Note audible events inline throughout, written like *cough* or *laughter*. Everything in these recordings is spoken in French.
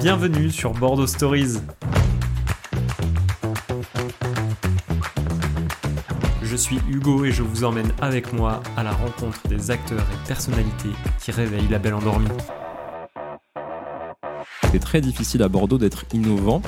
Bienvenue sur Bordeaux Stories. Je suis Hugo et je vous emmène avec moi à la rencontre des acteurs et personnalités qui réveillent la belle endormie. C'est très difficile à Bordeaux d'être innovant.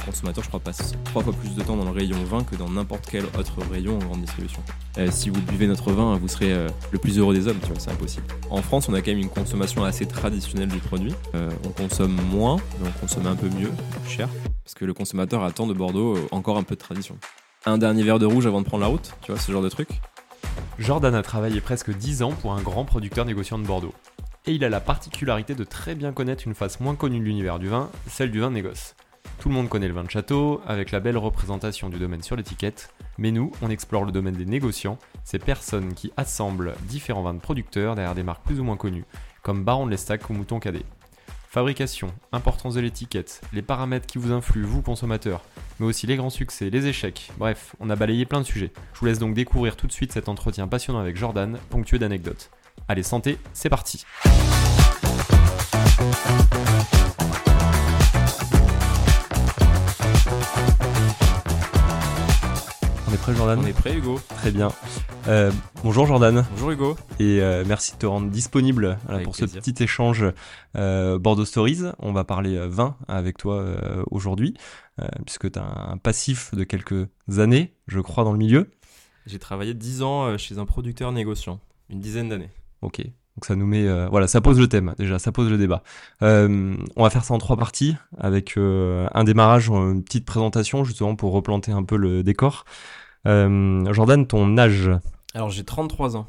Un consommateur, je crois, passe trois fois plus de temps dans le rayon vin que dans n'importe quel autre rayon en grande distribution. Euh, si vous buvez notre vin, vous serez euh, le plus heureux des hommes, tu vois, c'est impossible. En France, on a quand même une consommation assez traditionnelle du produit. Euh, on consomme moins, mais on consomme un peu mieux, cher, parce que le consommateur attend de Bordeaux encore un peu de tradition. Un dernier verre de rouge avant de prendre la route, tu vois, ce genre de truc. Jordan a travaillé presque 10 ans pour un grand producteur négociant de Bordeaux. Et il a la particularité de très bien connaître une face moins connue de l'univers du vin, celle du vin de négoce. Tout le monde connaît le vin de château, avec la belle représentation du domaine sur l'étiquette, mais nous, on explore le domaine des négociants, ces personnes qui assemblent différents vins de producteurs derrière des marques plus ou moins connues, comme Baron de l'Estac ou Mouton Cadet. Fabrication, importance de l'étiquette, les paramètres qui vous influent, vous consommateurs, mais aussi les grands succès, les échecs, bref, on a balayé plein de sujets. Je vous laisse donc découvrir tout de suite cet entretien passionnant avec Jordan, ponctué d'anecdotes. Allez, santé, c'est parti Jordan On est prêt, Hugo Très bien. Euh, bonjour Jordan Bonjour, Hugo. et euh, merci de te rendre disponible voilà, pour plaisir. ce petit échange euh, Bordeaux Stories. On va parler vin avec toi aujourd'hui, puisque tu as un passif de quelques années, je crois, dans le milieu. J'ai travaillé 10 ans chez un producteur négociant, une dizaine d'années. Ok, donc ça nous met... euh, voilà, ça pose le thème déjà, ça pose le débat. Euh, on va faire ça en trois parties, avec euh, un démarrage, une petite présentation, justement pour replanter un peu le décor. Euh, Jordan, ton âge Alors, j'ai 33 ans.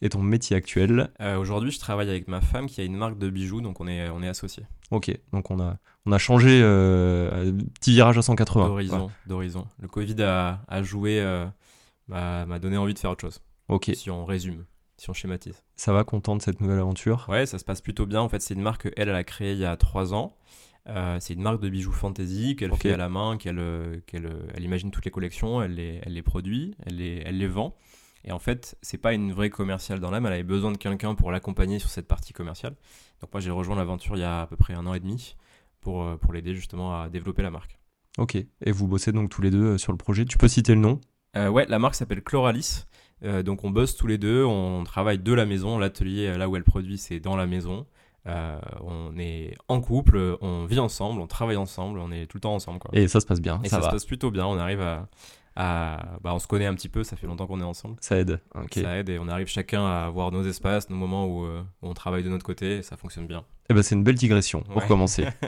et ton métier actuel. Euh, Aujourd'hui, je travaille avec ma femme qui a une marque de bijoux, donc on est, on est associés. Ok, donc on a, on a changé, euh, petit virage à 180. D'horizon, d'horizon. Le Covid a, a joué, euh, m'a m'a donné envie de faire autre chose. Ok, Si on résume, si on schématise. ça va, content de cette nouvelle aventure? Ouais, ça se passe plutôt bien. En fait, c'est une marque qu'elle, elle a créée il y a 3 ans. Euh, c'est une marque de bijoux fantasy qu'elle fait à la main, qu'elle euh, qu'elle, euh, elle imagine toutes les collections, elle les, elle les produit, elle les, elle les vend. Et en fait, c'est pas une vraie commerciale dans l'âme, elle avait besoin de quelqu'un pour l'accompagner sur cette partie commerciale. Donc moi, j'ai rejoint l'aventure il y a à peu près un an et demi pour, pour l'aider justement à développer la marque. Ok, et vous bossez donc tous les deux sur le projet. Tu peux citer le nom? Euh, ouais, la marque s'appelle Chloralis. Euh, donc on bosse tous les deux, on travaille de la maison. L'atelier, là où elle produit, c'est dans la maison. Euh, on est en couple, on vit ensemble, on travaille ensemble, on est tout le temps ensemble. Quoi. Et ça se passe bien, Et ça, ça, va, se passe plutôt bien, on arrive à... à- bah, on se connaît un petit peu, ça fait longtemps qu'on est ensemble. ça aide. Ça aide et on arrive chacun à avoir nos espaces, nos moments où, euh, où on travaille de notre côté et ça fonctionne bien. Eh ben c'est une belle digression pour Ouais. commencer. *laughs*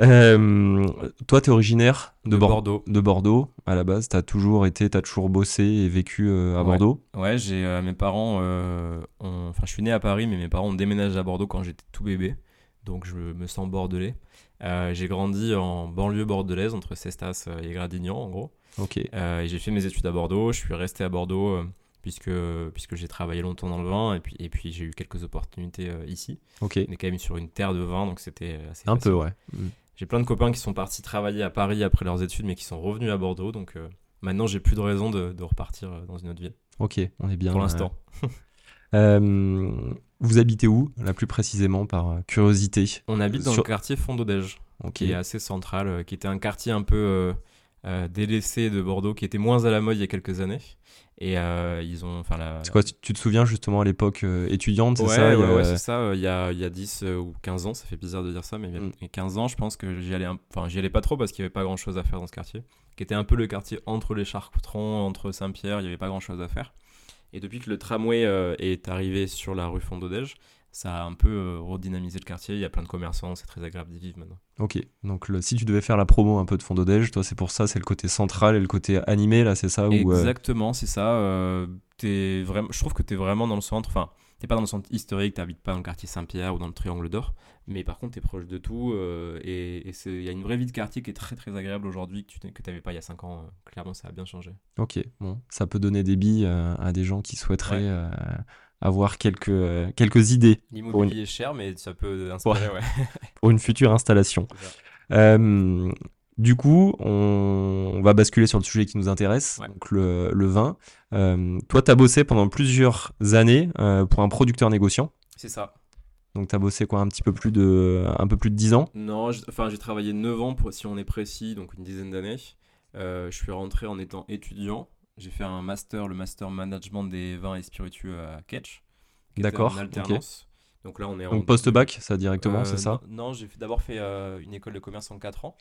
Euh, toi, t'es originaire de, De Bor- Bordeaux. De Bordeaux, à la base. T'as toujours été, t'as toujours bossé et vécu euh, à Ouais. Bordeaux. Ouais, j'ai euh, mes parents. ont- Enfin, je suis né à Paris, mais mes parents ont déménagé à Bordeaux quand j'étais tout bébé. Donc, je me sens bordelais. J'ai grandi en banlieue bordelaise, entre Cestas et Gradignan, en gros. Ok. Et j'ai fait mes études à Bordeaux. Je suis resté à Bordeaux puisque, puisque j'ai travaillé longtemps dans le vin. Et puis, et puis j'ai eu quelques opportunités euh, ici. Ok. On est quand même sur une terre de vin, donc c'était assez Un facile. peu, ouais. J'ai plein de copains qui sont partis travailler à Paris après leurs études, mais qui sont revenus à Bordeaux. Donc, euh, maintenant, j'ai plus de raison de, de repartir euh, dans une autre ville. Ok, on est bien. Pour l'instant. *laughs* euh, vous habitez où, là plus précisément, par curiosité? On habite dans Sur- le quartier Fondodège, qui est assez central, qui était un quartier un peu euh, de Bordeaux, qui était moins à la mode il y a quelques années. Et euh, ils ont. La... C'est quoi, tu tu te souviens justement à l'époque euh, étudiante, c'est Ouais, ça ouais, c'est ça. euh, Il y, a, il y a 10 euh, ou 15 ans, ça fait bizarre de dire ça, mais il y a Mm. 15 ans, je pense que j'y allais, enfin, j'y allais pas trop parce qu'il y avait pas grand chose à faire dans ce quartier, qui était un peu le quartier entre les Chartrons, entre Saint-Pierre, il y avait pas grand chose à faire. Et depuis que le tramway est arrivé sur la rue Fondodège, ça a un peu euh, redynamisé le quartier. Il y a plein de commerçants, c'est très agréable d'y vivre maintenant. Ok, donc le- si tu devais faire la promo un peu de Fondodège, toi c'est pour ça, c'est le côté central et le côté animé là, c'est ça euh, Exactement, c'est ça. euh, vraiment, je trouve que tu es vraiment dans le centre. Enfin, t'es pas dans le centre historique, t'habites pas dans le quartier Saint-Pierre ou dans le Triangle d'Or, mais par contre, tu es proche de tout. euh, et il y a une vraie vie de quartier qui est très très agréable aujourd'hui que tu n'avais que t'avais pas il y a 5 ans. clairement, ça a bien changé. Ok, bon, ça peut donner des billes à des gens qui souhaiteraient Ouais. Avoir quelques, euh, quelques idées L'immobilier est cher, mais ça peut inspirer, ouais. *laughs* pour une future installation. Euh, du coup, on, on va basculer sur le sujet qui nous intéresse, Ouais. donc le, le vin. Euh, toi, tu as bossé pendant plusieurs années euh, pour un producteur négociant. C'est ça. Donc tu as bossé quoi un petit peu plus de un peu plus de 10 ans? Non, enfin j'ai travaillé 9 ans pour, si on est précis, donc une dizaine d'années. Je suis rentré en étant étudiant. J'ai fait un master, le master management des vins et spiritueux à Ketch. D'accord, En alternance. Donc là on est en post-bac, ça directement, Euh, c'est ça Non, non, j'ai d'abord fait euh, une école de commerce en 4 ans.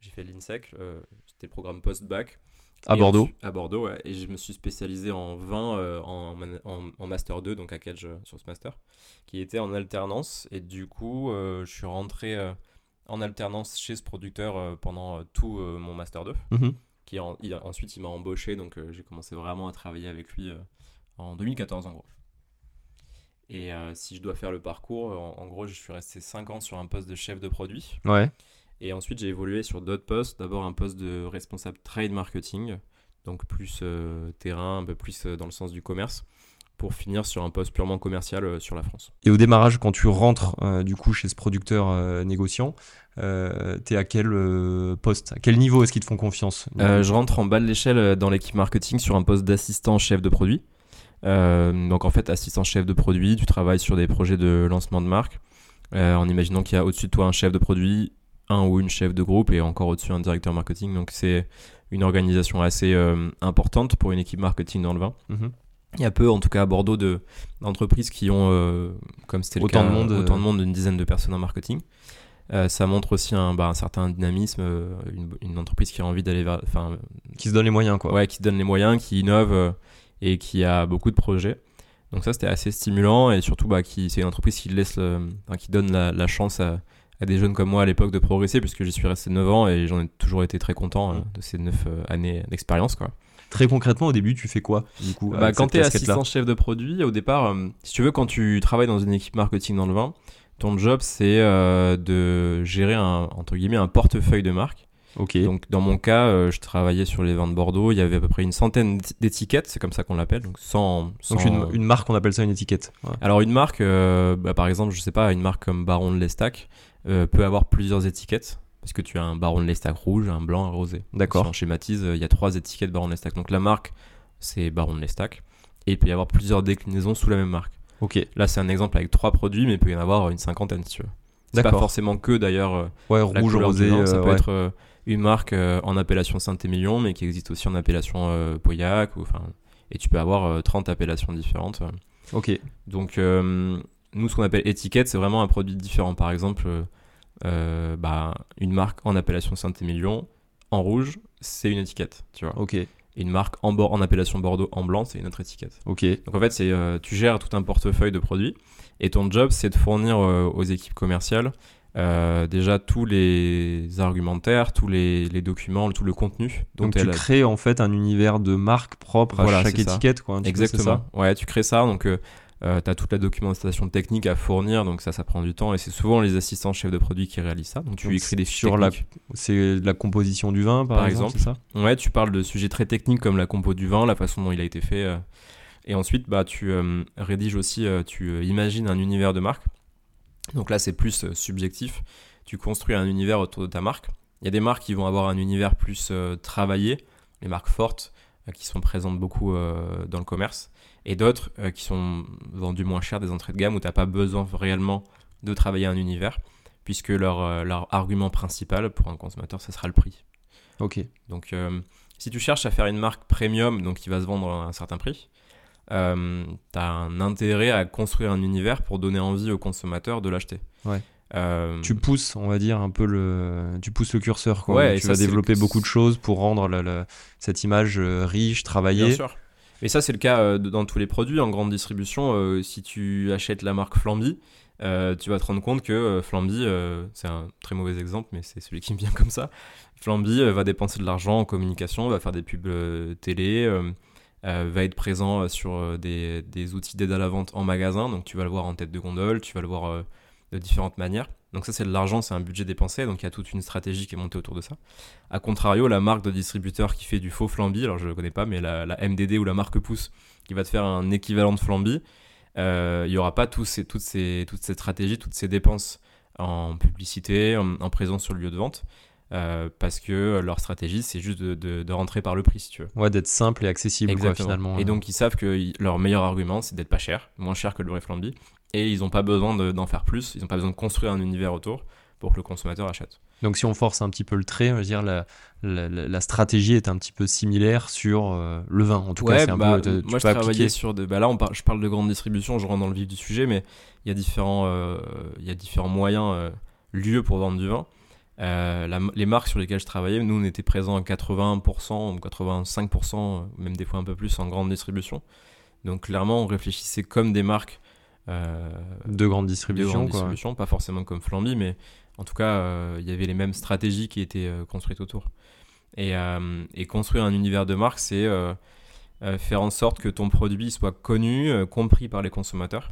J'ai fait l'INSEC, euh, c'était le programme post-bac. À Bordeaux ensuite- À Bordeaux, ouais. Et je me suis spécialisé en vin euh, en, man- en- en Master 2, donc à euh, sur ce Master, qui était en alternance. Et du coup, euh, je suis rentré euh, en alternance chez ce producteur euh, pendant euh, tout euh, mon Master 2. Mhm. Qui en- il- ensuite, il m'a embauché, donc euh, j'ai commencé vraiment à travailler avec lui euh, en 2014 en gros. Et euh, si je dois faire le parcours, en, en gros, je suis resté 5 ans sur un poste de chef de produit. Ouais. Et ensuite, j'ai évolué sur d'autres postes. D'abord, un poste de responsable trade marketing, donc plus euh, terrain, un peu plus euh, dans le sens du commerce, pour finir sur un poste purement commercial euh, sur la France. Et au démarrage, quand tu rentres du coup chez ce producteur négociant, euh, t'es à quel euh, poste? À quel niveau est-ce qu'ils te font confiance? Euh, je rentre en bas de l'échelle euh, dans l'équipe marketing sur un poste d'assistant chef de produit. Donc en fait, assistant chef de produit, tu travailles sur des projets de lancement de marque, en imaginant qu'il y a au-dessus de toi un chef de produit, un ou une chef de groupe et encore au-dessus un directeur marketing. Donc c'est une organisation assez importante pour une équipe marketing dans le vin. Mhm. Il y a peu, en tout cas à Bordeaux, de- d'entreprises qui ont, comme c'était le Autant cas, de monde, autant de monde, une dizaine de personnes en marketing. Euh, ça montre aussi un, bah, un certain dynamisme, euh, une, une entreprise qui a envie d'aller vers, Qui se donne les moyens, quoi. ouais, qui se donne les moyens, qui innove euh, et qui a beaucoup de projets. Donc ça, c'était assez stimulant et surtout, bah, qui, c'est une entreprise qui laisse, le- enfin, qui donne la, la chance à, à des jeunes comme moi à l'époque de progresser, puisque j'y suis resté 9 ans et j'en ai toujours été très content euh, de ces 9 années d'expérience, quoi. Très concrètement, au début, tu fais quoi du coup Bah, quand tu es assistant chef de produit, au départ, euh, si tu veux, quand tu travailles dans une équipe marketing dans le vin, ton job c'est euh, de gérer un, entre guillemets, un portefeuille de marque. Ok. Donc dans mon cas, euh, je travaillais sur les vins de Bordeaux, il y avait à peu près une centaine d'étiquettes, c'est comme ça qu'on l'appelle, donc sans... Donc sans- une, une marque, on appelle ça une étiquette. Ouais. Alors une marque, euh, bah, par exemple, je sais pas, une marque comme Baron de l'Estac euh, peut avoir plusieurs étiquettes. Parce que tu as un Baron de l'Estac rouge, un blanc, un rosé. D'accord. Si on schématise, il y a trois étiquettes Baron de l'Estac. Donc la marque, c'est Baron de l'Estac. Et il peut y avoir plusieurs déclinaisons sous la même marque. Ok. Là, c'est un exemple avec trois produits, mais il peut y en avoir une cinquantaine si tu veux. C'est pas forcément que d'ailleurs euh, Ouais, rouge, rosé. Ça euh, peut ouais. être euh, une marque en appellation Saint-Émilion, mais qui existe aussi en appellation Pauillac. Ou, et tu peux avoir euh, 30 appellations différentes. Ok. Donc, euh, nous, ce qu'on appelle étiquette, c'est vraiment un produit différent. Par exemple, euh, bah, une marque en appellation Saint-Émilion, en rouge, c'est une étiquette, tu vois. Ok. Et une marque en, appellation Bordeaux, en blanc, c'est une autre étiquette. Ok. Donc, en fait, c'est, euh, tu gères tout un portefeuille de produits. Et ton job, c'est de fournir euh, aux équipes commerciales euh, déjà tous les argumentaires, tous les, les documents, tout le contenu. dont Donc tu crées en fait un univers de marque propre Voilà, à chaque ça. étiquette, quoi. c'est Exactement. Ouais, tu crées ça, donc tu as toute la documentation technique à fournir, donc ça, ça prend du temps, et c'est souvent les assistants chefs de produit qui réalisent ça. Donc tu Donc, écris des fiches sur la- C'est la composition du vin, par, Par exemple. exemple. c'est ça? Ouais, tu parles de sujets très techniques comme la compo du vin, la façon dont il a été fait. euh. Et ensuite, bah, tu euh, rédiges aussi, euh, tu euh, imagines un univers de marque. Donc là, c'est plus euh, subjectif. Tu construis un univers autour de ta marque. Il y a des marques qui vont avoir un univers plus euh, travaillé, les marques fortes euh, qui sont présentes beaucoup euh, dans le commerce, et d'autres euh, qui sont vendues moins cher, des entrées de gamme où tu n'as pas besoin réellement de travailler un univers, puisque leur, euh, leur argument principal pour un consommateur, ce sera le prix. Ok. Donc, euh, si tu cherches à faire une marque premium, donc qui va se vendre à un certain prix, euh, tu as un intérêt à construire un univers pour donner envie au consommateur de l'acheter. Ouais. Euh, Tu pousses, on va dire, un peu le, tu pousses le curseur, quoi. Ouais, et tu ça, vas le- développer beaucoup de choses pour rendre la- la- cette image riche, travaillée. Bien sûr. Et ça, c'est le cas euh, dans tous les produits en grande distribution. euh, si tu achètes la marque Flamby, euh, tu vas te rendre compte que Flamby, c'est un très mauvais exemple, mais c'est celui qui me vient comme ça. Flamby va dépenser de l'argent en communication, va faire des pubs télé, va être présent sur des, outils d'aide à la vente en magasin. Donc tu vas le voir en tête de gondole, tu vas le voir de différentes manières. Donc ça, c'est de l'argent, c'est un budget dépensé, donc il y a toute une stratégie qui est montée autour de ça. A contrario, la marque de distributeur qui fait du faux flamby, alors je ne le connais pas, mais la, la MDD ou la marque pouce qui va te faire un équivalent de flamby, euh, il n'y aura pas tous ces, toutes, ces, toutes ces stratégies, toutes ces dépenses en publicité, en, en présence sur le lieu de vente. euh, parce que leur stratégie, c'est juste de, de- de rentrer par le prix, si tu veux. Ouais, d'être simple et accessible, quoi, finalement. Et donc, ils savent que leur meilleur argument, c'est d'être pas cher, moins cher que le vrai Flamby. Et ils n'ont pas besoin de- d'en faire plus, ils n'ont pas besoin de construire un univers autour pour que le consommateur achète. Donc, si on force un petit peu le trait, on va dire la, la, la- la stratégie est un petit peu similaire sur euh, le vin. En tout cas, c'est un bah, peu. tu moi je peux appliquer. sur de. Bah là, on par- je parle de grande distribution, je rentre dans le vif du sujet, mais il y a différents, euh, il y a différents moyens, euh, lieux pour vendre du vin. La- les marques sur lesquelles je travaillais, nous on était présents à 80% ou 85%, euh, même des fois un peu plus en grande distribution. Donc clairement, on réfléchissait comme des marques De grande de grande distribution, pas forcément comme Flamby, mais en tout cas, euh, il y avait les mêmes stratégies qui étaient euh, construites autour. Et, euh, et construire un univers de marque, c'est euh, euh, faire en sorte que ton produit soit connu, euh, compris par les consommateurs,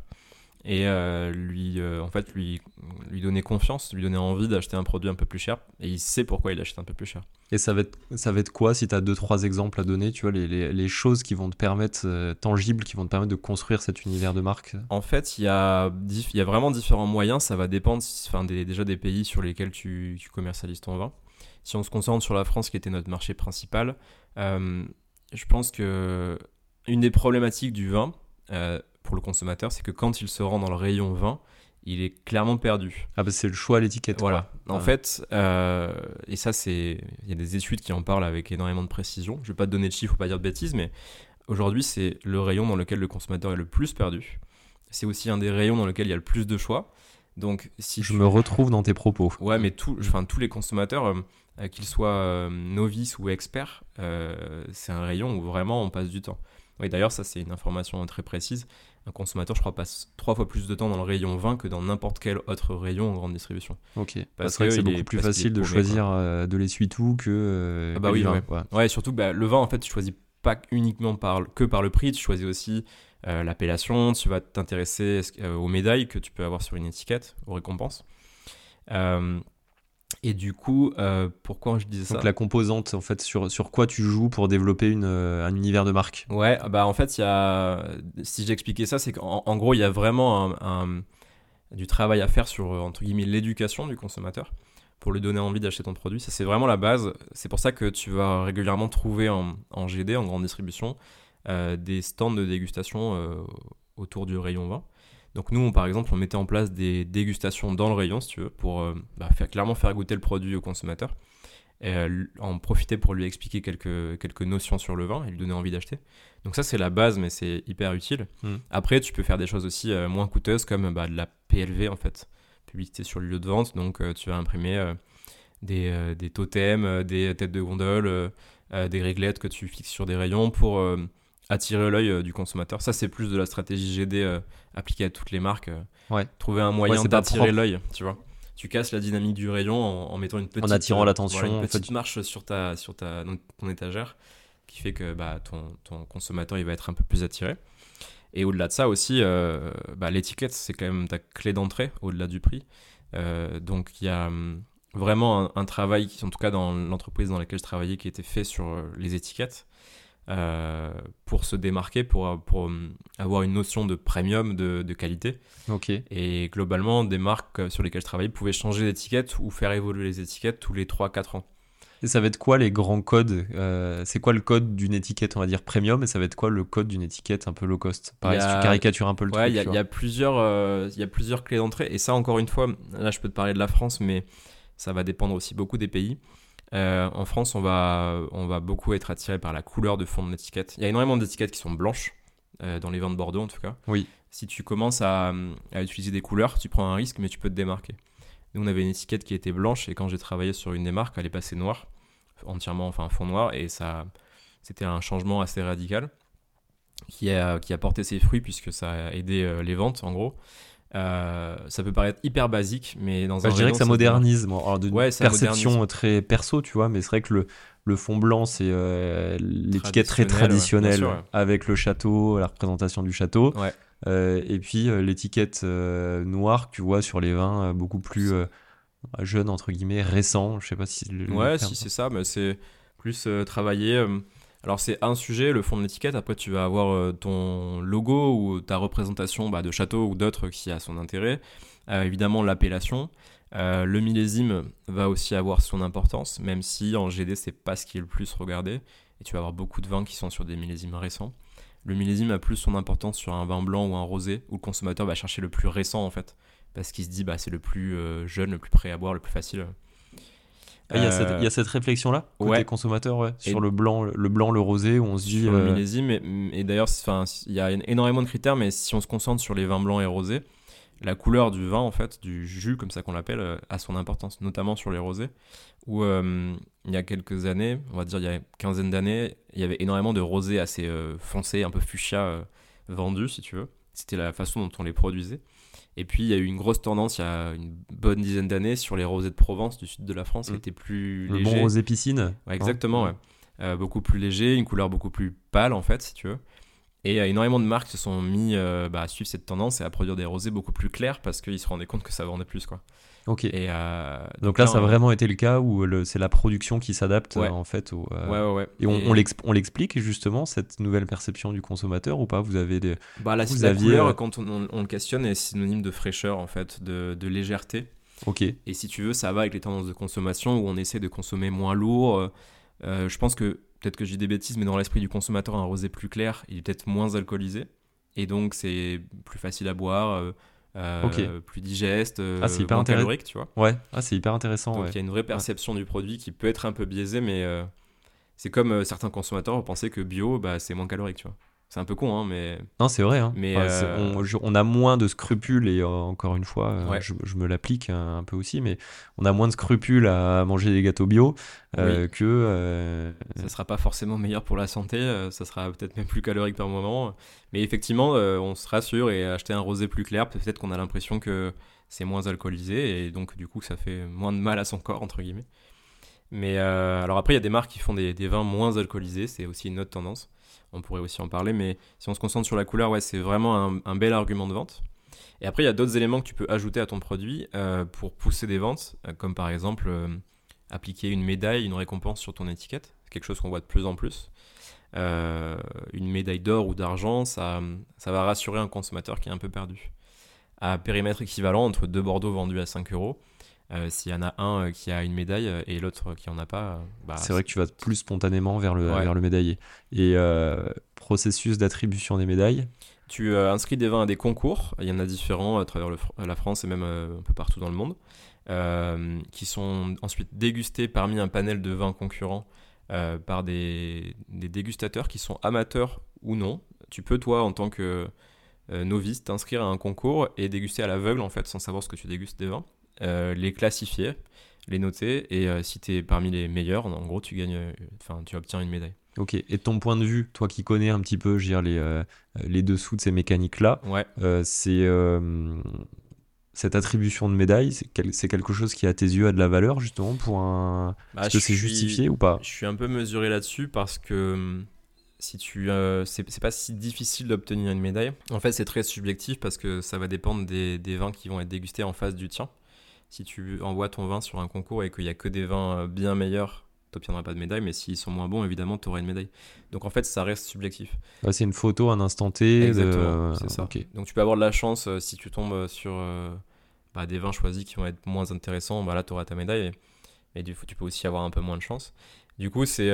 et euh, lui, euh, en fait, lui, lui donner confiance, lui donner envie d'acheter un produit un peu plus cher, et il sait pourquoi il achète un peu plus cher. Et ça va être, ça va être quoi si tu as deux, trois exemples à donner, tu vois, les, les, les choses qui vont te permettre, euh, tangibles, qui vont te permettre de construire cet univers de marque? En fait, il y a, y a vraiment différents moyens. Ça va dépendre enfin, des- déjà des pays sur lesquels tu, tu commercialises ton vin. Si on se concentre sur la France, qui était notre marché principal, je pense que une des problématiques du vin euh, pour le consommateur, c'est que quand il se rend dans le rayon vin, il est clairement perdu. Ah, bah c'est le choix à l'étiquette. quoi. Voilà. En Ouais. fait, euh, et ça, c'est, il y a des études qui en parlent avec énormément de précision. Je vais pas te donner de chiffres, faut pas dire de bêtises, mais aujourd'hui, c'est le rayon dans lequel le consommateur est le plus perdu. C'est aussi un des rayons dans lequel il y a le plus de choix. Donc, si Je tu- me retrouve dans tes propos. Ouais, mais tout, enfin, tous les consommateurs, euh, qu'ils soient euh, novices ou experts, c'est un rayon où vraiment on passe du temps. Oui, d'ailleurs, ça c'est une information très précise. Un consommateur, je crois, passe trois fois plus de temps dans le rayon 20 que dans n'importe quel autre rayon en grande distribution. Ok. Parce vrai que que c'est beaucoup est- plus facile de paumé, choisir euh, de l'essuie-tout que. euh, Ah bah que oui, du vin, ouais. quoi. Ouais, surtout bah, le vin, en fait, tu choisis pas uniquement par, que par le prix, tu choisis aussi euh, l'appellation, tu vas t'intéresser que- euh, aux médailles que tu peux avoir sur une étiquette, aux récompenses. Euh, et du coup, euh, pourquoi je disais ça Donc la composante, en fait, sur, sur quoi tu joues pour développer une, euh, un univers de marque. Ouais, bah en fait, il y a. Si j'expliquais ça, c'est qu'en en gros, il y a vraiment un, un- du travail à faire sur, euh, entre guillemets, l'éducation du consommateur pour lui donner envie d'acheter ton produit. Ça, c'est vraiment la base. C'est pour ça que tu vas régulièrement trouver en, en GD, en grande distribution, euh, des stands de dégustation autour du rayon vin. Donc nous, on, par exemple, on mettait en place des dégustations dans le rayon, si tu veux, pour euh, bah, faire, clairement faire goûter le produit au consommateur. Et euh, en profiter pour lui expliquer quelques, quelques notions sur le vin et lui donner envie d'acheter. Donc ça, c'est la base, mais c'est hyper utile. Mm. Après, tu peux faire des choses aussi euh, moins coûteuses, comme bah, de la PLV, en fait. Publicité sur le lieu de vente. Donc, tu vas imprimer des, des totems, des têtes de gondole, des réglettes que tu fixes sur des rayons pour attirer l'œil euh, du consommateur. Ça, c'est plus de la stratégie GD euh, appliquée à toutes les marques. euh. Ouais. Trouver un moyen d'attirer l'œil, tu vois. Tu casses la dynamique du rayon en, en mettant une petite, attirant euh, l'attention, voilà, en une fait. petite marche sur ta, sur ta, ton étagère qui fait que bah, ton, ton consommateur il va être un peu plus attiré. Et au-delà de ça aussi, euh, bah, l'étiquette, c'est quand même ta clé d'entrée au-delà du prix. Euh, donc il y a hum, vraiment un, un travail, qui, en tout cas dans l'entreprise dans laquelle je travaillais, qui était fait sur euh, les étiquettes euh, pour se démarquer, pour, pour hum, avoir une notion de premium, de, de qualité. Ok. Et globalement, des marques euh, sur lesquelles je travaillais pouvaient changer d'étiquette ou faire évoluer les étiquettes tous les 3-4 ans. Et ça va être quoi les grands codes euh, C'est quoi le code d'une étiquette, on va dire premium, et ça va être quoi le code d'une étiquette un peu low cost? Pareil, si a- tu caricatures un peu le Ouais, truc. il y, a plusieurs, euh, y a plusieurs clés d'entrée. Et ça, encore une fois, là, je peux te parler de la France, mais ça va dépendre aussi beaucoup des pays. Euh, en France, on va, on va beaucoup être attiré par la couleur de fond de l'étiquette. Il y a énormément d'étiquettes qui sont blanches, euh, dans les vins de Bordeaux en tout cas. Oui. Si tu commences à, à utiliser des couleurs, tu prends un risque, mais tu peux te démarquer. Nous, on avait une étiquette qui était blanche, et quand j'ai travaillé sur une des marques, elle est passée noire, entièrement, enfin, fond noir, et ça, c'était un changement assez radical qui a, qui a porté ses fruits puisque ça a aidé euh, les ventes en gros. Euh, ça peut paraître hyper basique, mais dans Bah, un je dirais que ça se modernise, moi. Alors, Ouais, ça perception modernise. très perso, tu vois, mais c'est vrai que le, le fond blanc, c'est euh, l'étiquette très Traditionnelle, ouais, traditionnelle, bien sûr, ouais. avec le château, la représentation du château. Euh, et puis l'étiquette noire que tu vois sur les vins beaucoup plus jeunes, entre guillemets, récents. Je sais pas si. le- le Ouais, si c'est ça, mais c'est plus travailler. euh, Alors c'est un sujet, le fond de l'étiquette. Après, tu vas avoir euh, ton logo ou ta représentation bah, de château ou d'autres qui a son intérêt. Euh, évidemment, l'appellation. Euh, le millésime va aussi avoir son importance, même si en GD, c'est pas ce qui est le plus regardé. Et tu vas avoir beaucoup de vins qui sont sur des millésimes récents. Le millésime a plus son importance sur un vin blanc ou un rosé, où le consommateur va chercher le plus récent en fait. Parce qu'il se dit, bah, c'est le plus jeune, le plus prêt à boire, le plus facile. Ah, il y, a cette, y, a cette réflexion-là, côté consommateur, ouais, sur le blanc, le blanc, le rosé, où on se dit. Sur le millésime, et, et d'ailleurs, il y a énormément de critères, mais si on se concentre sur les vins blancs et rosés, la couleur du vin, en fait, du jus, comme ça qu'on l'appelle, euh, a son importance, notamment sur les rosés, où euh, il y a quelques années, on va dire il y a une quinzaine d'années, il y avait énormément de rosés assez euh, foncés, un peu fuchsia vendus, si tu veux. C'était la façon dont on les produisait. Et puis il y a eu une grosse tendance il y a une bonne dizaine d'années sur les rosés de Provence du sud de la France qui mm. étaient plus le bon rosé piscine. exactement, ouais. beaucoup plus léger, une couleur beaucoup plus pâle en fait, si tu veux. Et euh, énormément de marques se sont mis euh, bah, à suivre cette tendance et à produire des rosés beaucoup plus clairs parce qu'ils se rendaient compte que ça vendait plus. Quoi. Ok. Et, euh, donc, là, ça a vraiment été le cas où c'est la production qui s'adapte en fait. Au, ouais, ouais, ouais. Et on, on l'explique justement, cette nouvelle perception du consommateur ou pas? Vous avez des. Bah, la, vous aviez, couleur, quand on, on, le questionne, est synonyme de fraîcheur en fait, de, de légèreté. Ok. Et si tu veux, ça va avec les tendances de consommation où on essaie de consommer moins lourd. je pense que peut-être que j'ai des bêtises, mais dans l'esprit du consommateur, un rosé plus clair, il est peut-être moins alcoolisé. Et donc, c'est plus facile à boire, euh, euh, plus digeste, euh, ah, hyper moins calorique, tu vois. Ouais, ah, c'est hyper intéressant. Donc, il y a une vraie perception du produit qui peut être un peu biaisée, mais c'est comme certains consommateurs penser que bio, bah, c'est moins calorique, tu vois. C'est un peu con, hein, mais. Non, c'est vrai. Hein. Mais euh, on, a moins de scrupules, et euh, encore une fois, euh, je, me l'applique un, peu aussi, mais on a moins de scrupules à manger des gâteaux bio que. Ça sera pas forcément meilleur pour la santé, ça sera peut-être même plus calorique par moment. Mais effectivement, on se rassure et acheter un rosé plus clair, peut-être qu'on a l'impression que c'est moins alcoolisé et donc du coup ça fait moins de mal à son corps, entre guillemets. Mais alors après, il y a des marques qui font des, des vins moins alcoolisés, c'est aussi une autre tendance on pourrait aussi en parler, mais si on se concentre sur la couleur, c'est vraiment un, bel argument de vente. Et après, il y a d'autres éléments que tu peux ajouter à ton produit euh, pour pousser des ventes, euh, comme par exemple euh, appliquer une médaille, une récompense sur ton étiquette. C'est quelque chose qu'on voit de plus en plus. une médaille d'or ou d'argent, ça, ça va rassurer un consommateur qui est un peu perdu. À périmètre équivalent, entre deux Bordeaux vendus à 5 euros, euh, s'il y en a un euh, qui a une médaille euh, et l'autre qui en a pas, bah, c'est vrai que tu vas plus spontanément vers le, vers le médaillé. Et processus d'attribution des médailles? Tu inscris des vins à des concours, il y en a différents à travers la France et même un peu partout dans le monde, qui sont ensuite dégustés parmi un panel de vins concurrents par des, des, dégustateurs qui sont amateurs ou non. Tu peux, toi, en tant que novice, t'inscrire à un concours et déguster à l'aveugle, en fait, sans savoir ce que tu dégustes des vins. Euh, les classifier, les noter, et euh, si tu es parmi les meilleurs, en gros, tu gagnes, enfin, tu obtiens une médaille. Ok, et ton point de vue, toi qui connais un petit peu, je dire, les, euh, les dessous de ces mécaniques-là, ouais. c'est cette attribution de médaille, c'est quelque chose qui, à tes yeux, a de la valeur, justement, pour un. Bah, Est-ce que c'est justifié ou pas? Je suis un peu mesuré là-dessus parce que si tu c'est pas si difficile d'obtenir une médaille. En fait, c'est très subjectif parce que ça va dépendre des, des, vins qui vont être dégustés en face du tien si tu envoies ton vin sur un concours et qu'il n'y a que des vins euh, bien meilleurs, tu n'obtiendras pas de médaille, mais s'ils sont moins bons, évidemment, tu auras une médaille. Donc en fait, ça reste subjectif. c'est une photo, un instant T. Exactement, c'est ça. Donc tu peux avoir de la chance euh, si tu tombes sur euh, bah, des vins choisis qui vont être moins intéressants, bah, là, tu auras ta médaille. Mais du coup, tu peux aussi avoir un peu moins de chance. Du coup, c'est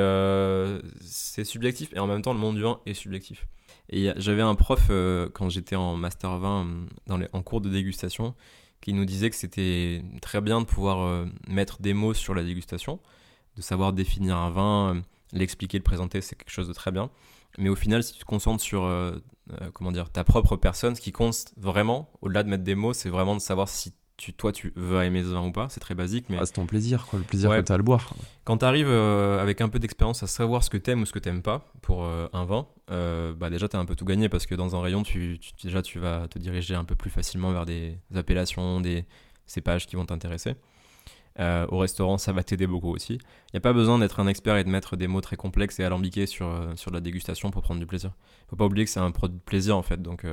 c'est subjectif et en même temps, le monde du vin est subjectif. Et j'avais un prof quand j'étais en master 20 dans les, en cours de dégustation qui nous disait que c'était très bien de pouvoir euh, mettre des mots sur la dégustation, de savoir définir un vin, euh, l'expliquer, le présenter, c'est quelque chose de très bien. Mais au final, si tu te concentres sur euh, comment dire, ta propre personne, ce qui compte vraiment, au-delà de mettre des mots, c'est vraiment de savoir si toi, tu veux aimer ce vin ou pas. C'est très basique. mais ah, C'est ton plaisir, quoi, le plaisir que tu as à le boire. Quand tu arrives euh, avec un peu d'expérience à savoir ce que tu aimes ou ce que tu n'aimes pas pour euh, un vin, euh, bah déjà, tu as un peu tout gagné parce que dans un rayon, tu, déjà, tu vas te diriger un peu plus facilement vers des appellations, des cépages qui vont t'intéresser. au restaurant, ça va t'aider beaucoup aussi. Il n'y a pas besoin d'être un expert et de mettre des mots très complexes et alambiqués sur, sur la dégustation pour prendre du plaisir. Il faut pas oublier que c'est un produit de plaisir en fait. Donc,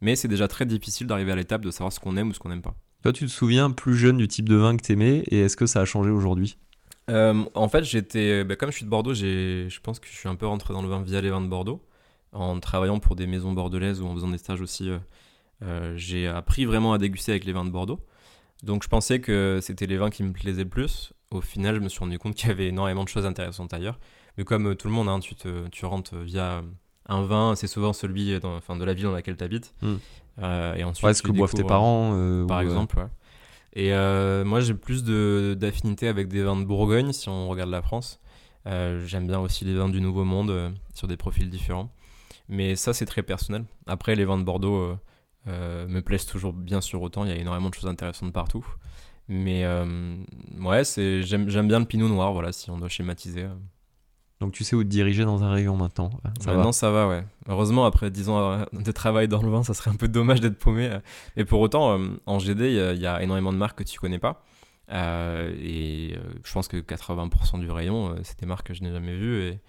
mais c'est déjà très difficile d'arriver à l'étape de savoir ce qu'on aime ou ce qu'on n'aime pas. Toi, tu te souviens plus jeune du type de vin que t'aimais et est-ce que ça a changé aujourd'hui? Euh, en fait, j'étais, bah, comme je suis de Bordeaux, j'ai, je pense que je suis un peu rentré dans le vin via les vins de Bordeaux, en travaillant pour des maisons bordelaises ou en faisant des stages aussi. euh, euh, j'ai appris vraiment à déguster avec les vins de Bordeaux. Donc je pensais que c'était les vins qui me plaisaient le plus. Au final, je me suis rendu compte qu'il y avait énormément de choses intéressantes ailleurs. Mais comme tout le monde, hein, tu, te, tu rentres via un vin, c'est souvent celui dans, enfin, de la ville dans laquelle tu habites. Hmm. Et ensuite, Ouais, ce que boivent tes découvres- parents euh, par ou, euh, exemple. ouais. Et euh, moi, j'ai plus de- d'affinité avec des vins de Bourgogne, si on regarde la France. Euh, J'aime bien aussi les vins du Nouveau Monde, euh, sur des profils différents. Mais ça, c'est très personnel. Après, les vins de Bordeaux euh, euh, me plaisent toujours bien sûr autant. Il y a énormément de choses intéressantes partout. Mais euh, ouais, j'aime bien le pinot noir, voilà, si on doit schématiser. Euh. Donc tu sais où te diriger dans un rayon maintenant. Ça va. Maintenant, ça va, ouais. Heureusement, après 10 ans euh, de travail dans le vin, ça serait un peu dommage d'être paumé. euh. Mais pour autant, euh, en GD, il y, a- il y a énormément de marques que tu connais pas. Euh, et euh, je pense que 80% du rayon, euh, c'est des marques que je n'ai jamais vues. Et,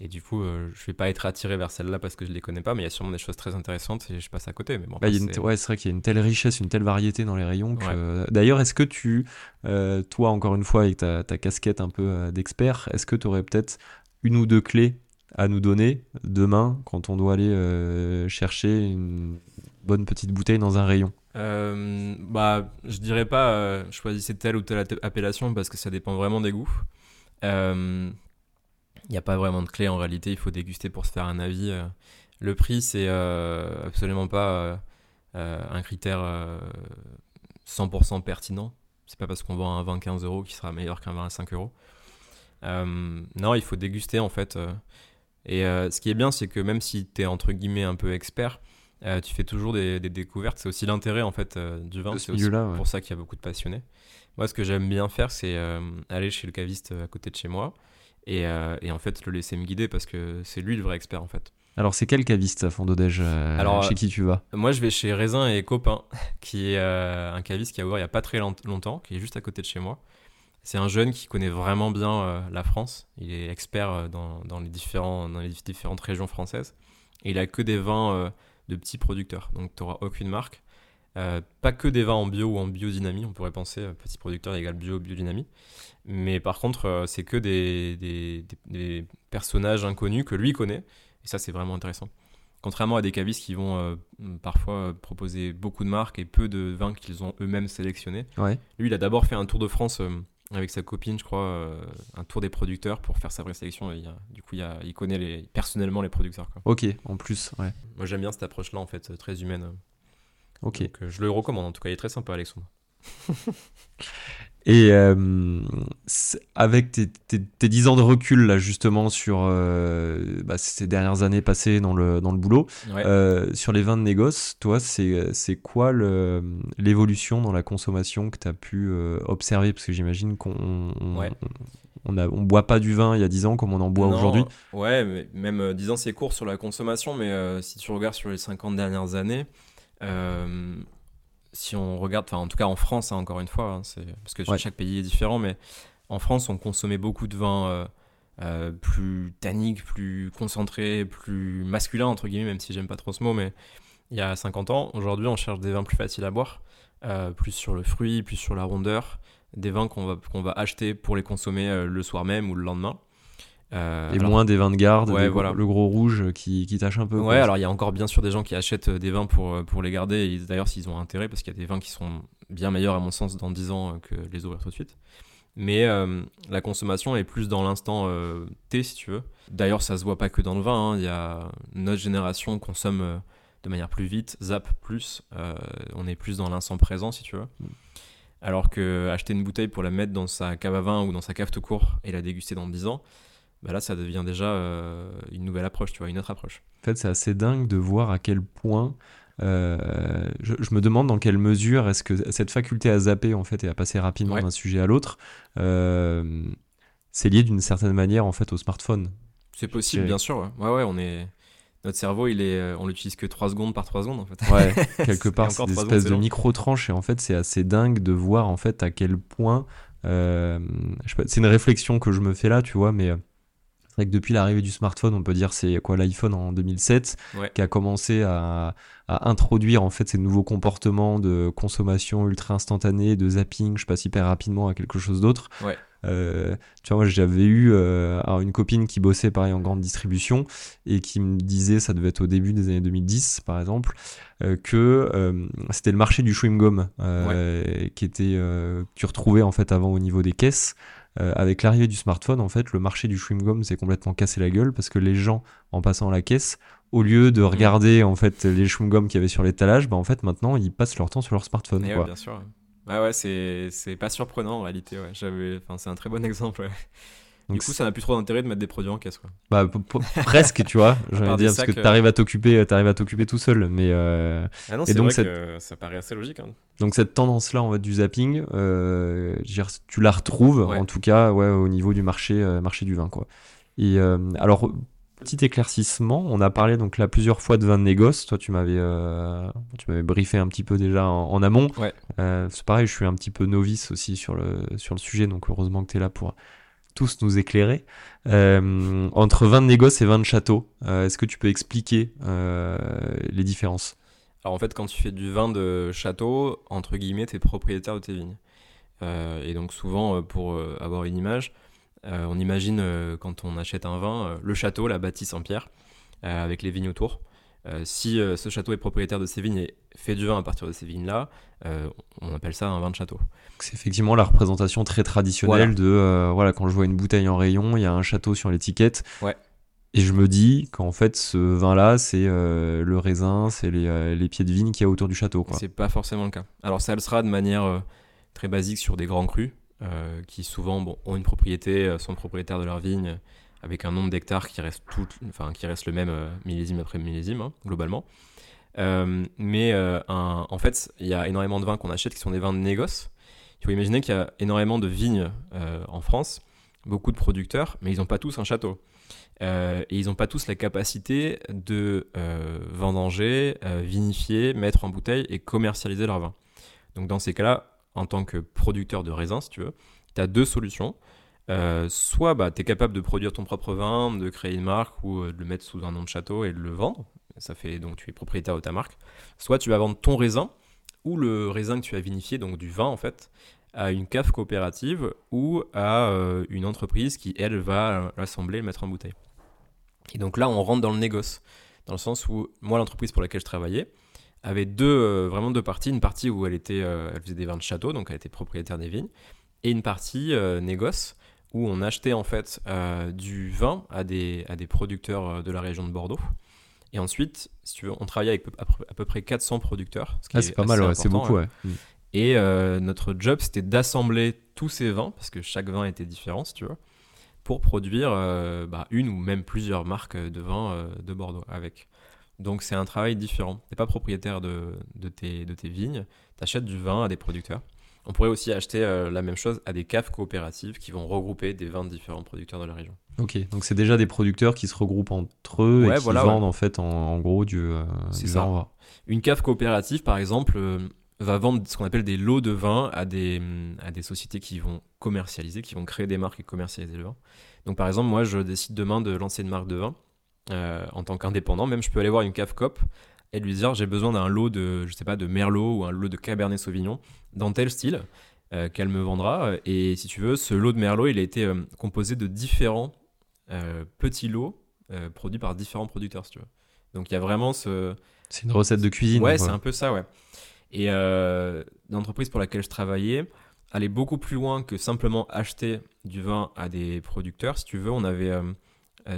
et du coup, euh, je vais pas être attiré vers celle-là parce que je les connais pas. Mais il y a sûrement des choses très intéressantes et je passe à côté. Mais bon, Bah, c'est- ouais, c'est vrai qu'il y a une telle richesse, une telle variété dans les rayons. que- Ouais. D'ailleurs, est-ce que tu, euh, toi encore une fois avec ta, ta casquette un peu euh, d'expert, est-ce que tu aurais peut-être une ou deux clés à nous donner demain quand on doit aller euh, chercher une bonne petite bouteille dans un rayon Euh, bah, je dirais pas euh, choisissez telle ou telle appellation parce que ça dépend vraiment des goûts. Il n'y a pas vraiment de clé en réalité, il faut déguster pour se faire un avis. euh. Le prix, c'est euh, absolument pas euh, euh, un critère euh, 100% pertinent. C'est pas parce qu'on vend un vin 15 euros qui sera meilleur qu'un vin à 5 euros. Euh, non, il faut déguster en fait. euh. Et euh, ce qui est bien, c'est que même si tu es entre guillemets un peu expert, euh, tu fais toujours des, des découvertes. C'est aussi l'intérêt en fait euh, du vin. C'est aussi ouais. pour ça qu'il y a beaucoup de passionnés. Moi, ce que j'aime bien faire, c'est aller chez le caviste à côté de chez moi et, et en fait le laisser me guider parce que c'est lui le vrai expert en fait. Alors, c'est quel caviste à fond d'Odège euh, Alors, chez qui tu vas? Moi, je vais chez Raisin et Copain, *laughs* qui est un caviste qui a ouvert il y a pas très long- longtemps, qui est juste à côté de chez moi. C'est un jeune qui connaît vraiment bien euh, la France. Il est expert euh, dans, dans les différents, dans les différentes régions françaises. Et il a que des vins euh, de petits producteurs. Donc, tu n'auras aucune marque. Euh, pas que des vins en bio ou en biodynamie. On pourrait penser petit producteur égale bio, biodynamie. Mais par contre, c'est que des, des, des- personnages inconnus que lui connaît. Et ça, c'est vraiment intéressant. Contrairement à des cavistes qui vont euh, parfois proposer beaucoup de marques et peu de vins qu'ils ont eux-mêmes sélectionnés. Ouais. Lui, il a d'abord fait un tour de France euh, avec sa copine, je crois, euh, un tour des producteurs pour faire sa vraie sélection. Et il y a- du coup, il, y a- il connaît les, personnellement les producteurs. quoi. Ok, en plus, ouais. Moi, j'aime bien cette approche-là, en fait, très humaine. Ok. Donc, euh, je le recommande, en tout cas, il est très sympa, Alexandre. *laughs* Et euh, avec tes, tes, tes 10 ans de recul, là, justement, sur euh, bah, ces dernières années passées dans le, dans le boulot, Ouais. euh, sur les vins de négoce, toi, c'est quoi l'évolution dans la consommation que tu as pu observer? Parce que j'imagine qu'on on, Ouais. on, boit pas du vin il y a 10 ans comme on en boit aujourd'hui. Ouais, mais même euh, disant c'est court sur la consommation, mais si tu regardes sur les 50 dernières années, si on regarde, enfin en tout cas en France, hein, encore une fois, hein, c'est parce que Ouais. chaque pays est différent, mais en France, on consommait beaucoup de vins euh, euh, plus tanniques, plus concentrés, plus masculins, entre guillemets, même si j'aime pas trop ce mot, mais il y a 50 ans, aujourd'hui, on cherche des vins plus faciles à boire, euh, plus sur le fruit, plus sur la rondeur, des vins qu'on va, qu'on va acheter pour les consommer le soir même ou le lendemain. Euh, Et alors- moins des vins de garde, Ouais, des- voilà. le gros rouge qui, qui tâche un peu. Ouais, alors il y a encore bien sûr des gens qui achètent euh, des vins pour, euh, pour les garder, d'ailleurs s'ils ont intérêt, parce qu'il y a des vins qui sont bien meilleurs à mon sens dans 10 ans euh, que les ouvrir tout de suite. Mais euh, la consommation est plus dans l'instant euh, T, si tu veux. D'ailleurs, ça se voit pas que dans le vin, hein. il y a notre génération consomme euh, de manière plus vite, zap plus, euh, on est plus dans l'instant présent, si tu veux. Alors que acheter une bouteille pour la mettre dans sa cave à vin ou dans sa cave tout court et la déguster dans 10 ans, bah là ça devient déjà euh, une nouvelle approche, tu vois, une autre approche. En fait, c'est assez dingue de voir à quel point. euh, je, je me demande dans quelle mesure est-ce que cette faculté à zapper en fait et à passer rapidement Ouais. d'un sujet à l'autre, euh, c'est lié d'une certaine manière en fait au smartphone. C'est possible, bien sûr. Ouais, ouais, on est. Notre cerveau, il est, on l'utilise que 3 secondes par 3 secondes en fait. Ouais, *laughs* quelque part, c'est des espèces de long. micro-tranches et en fait, c'est assez dingue de voir en fait à quel point. euh, c'est une réflexion que je me fais là, tu vois, mais C'est vrai que depuis l'arrivée du smartphone, on peut dire c'est quoi l'iPhone en 2007 Ouais. qui a commencé à, à introduire en fait ces nouveaux comportements de consommation ultra instantanée, de zapping, je passe hyper rapidement à quelque chose d'autre. Ouais. Euh, tu vois, moi j'avais eu euh, une copine qui bossait pareil en grande distribution et qui me disait, ça devait être au début des années 2010 par exemple, euh, que c'était le marché du chewing gum qui était que tu retrouvais en fait avant au niveau des caisses. Euh, avec l'arrivée du smartphone, en fait, le marché du chewing gum s'est complètement cassé la gueule parce que les gens, en passant à la caisse, au lieu de regarder en fait les chewing gums qu'il y avait sur l'étalage, bah en fait maintenant ils passent leur temps sur leur smartphone. Ouais, bien sûr. Ouais, ouais, c'est c'est pas surprenant en réalité. Ouais. J'avais, enfin, c'est un très bon *laughs* exemple. ouais. Donc du coup, ça n'a plus trop d'intérêt de mettre des produits en caisse. Quoi. Bah, presque, tu vois. J'ai envie de dire, parce que sacs, euh. t'arrives à t'occuper, t'arrives à t'occuper tout seul. Mais euh, Ah non, Et c'est donc vrai cette- que ça paraît assez logique. hein. donc cette tendance-là, en fait, du zapping, euh, tu la retrouves, Ouais. en tout cas, ouais, au niveau du marché, euh, marché du vin, quoi. Et euh, alors, petit éclaircissement, on a parlé donc là plusieurs fois de vin de négoce. Toi, tu m'avais, euh, tu m'avais briefé un petit peu déjà en, en amont. Ouais. Euh, c'est pareil, je suis un petit peu novice aussi sur le sur le sujet, donc heureusement que tu es là pour tous nous éclairer. Euh, entre vin de négoce et vin de château, euh, est-ce que tu peux expliquer euh, les différences? Alors en fait, quand tu fais du vin de château, entre guillemets, tu es propriétaire de tes vignes. Et donc souvent, pour avoir une image, on imagine quand on achète un vin, le château, la bâtisse en pierre, avec les vignes autour. Euh, si euh, ce château est propriétaire de ces vignes et fait du vin à partir de ces vignes-là, euh, on appelle ça un vin de château. C'est effectivement la représentation très traditionnelle Voilà. de voilà quand je vois une bouteille en rayon, il y a un château sur l'étiquette. Ouais. Et je me dis qu'en fait ce vin-là, c'est le raisin, c'est les, les pieds de vigne qu'il y a autour du château. C'est pas forcément le cas. Alors ça le sera de manière très basique sur des grands crus, qui souvent bon, ont une propriété, sont propriétaires de leur vigne, avec un nombre d'hectares qui reste enfin qui reste le même euh, millésime après millésime hein, globalement. Euh, mais euh, en fait, il y a énormément de vins qu'on achète qui sont des vins de négoce. Il faut imaginer qu'il y a énormément de vignes en France, beaucoup de producteurs, mais ils n'ont pas tous un château. Et ils n'ont pas tous la capacité de vendanger, vinifier, mettre en bouteille et commercialiser leur vin. Donc dans ces cas-là, en tant que producteur de raisin, si tu veux, tu as deux solutions. Euh, soit bah, tu es capable de produire ton propre vin, de créer une marque ou euh, de le mettre sous un nom de château et de le vendre. Ça fait donc tu es propriétaire de ta marque. Soit tu vas vendre ton raisin ou le raisin que tu as vinifié, donc du vin en fait, à une cave coopérative ou à euh, une entreprise qui elle va l'assembler et le mettre en bouteille. Et donc là on rentre dans le négoce, dans le sens où moi l'entreprise pour laquelle je travaillais avait deux, vraiment deux parties. Une partie où elle, était, elle faisait des vins de château, donc elle était propriétaire des vignes, et une partie négoce où on achetait en fait euh, du vin à des, à des producteurs euh, de la région de Bordeaux. Et ensuite, si tu veux, on travaillait avec à peu- près 400 producteurs. ce qui Ah, est c'est pas mal, ouais, c'est beaucoup. hein. Ouais. Mm. Et euh, notre job, c'était d'assembler tous ces vins, parce que chaque vin était différent, si tu veux, pour produire euh, bah, une ou même plusieurs marques de vin de Bordeaux avec. Donc c'est un travail différent. Tu n'es pas propriétaire de, de, tes, de tes vignes, tu achètes du vin à des producteurs. On pourrait aussi acheter euh, la même chose à des caves coopératives qui vont regrouper des vins de différents producteurs de la région. Ok, donc c'est déjà des producteurs qui se regroupent entre eux Ouais, et qui voilà, vendent en fait en, en gros du, euh, du vin. Une cave coopérative, par exemple, euh, va vendre ce qu'on appelle des lots de vin à des, à des sociétés qui vont commercialiser, qui vont créer des marques et commercialiser le vin. Donc, par exemple, moi, je décide demain de lancer une marque de vin euh, en tant qu'indépendant. Même, je peux aller voir une cave coop et lui dire j'ai besoin d'un lot de, je sais pas, de Merlot ou un lot de Cabernet Sauvignon dans tel style euh, qu'elle me vendra. Et si tu veux, ce lot de Merlot, il a été euh, composé de différents euh, petits lots produits par différents producteurs, si tu veux. Donc, il y a vraiment ce, C'est une recette de cuisine. Ouais, c'est un peu ça, ouais. Et l'entreprise pour laquelle je travaillais allait beaucoup plus loin que simplement acheter du vin à des producteurs. Si tu veux, on avait,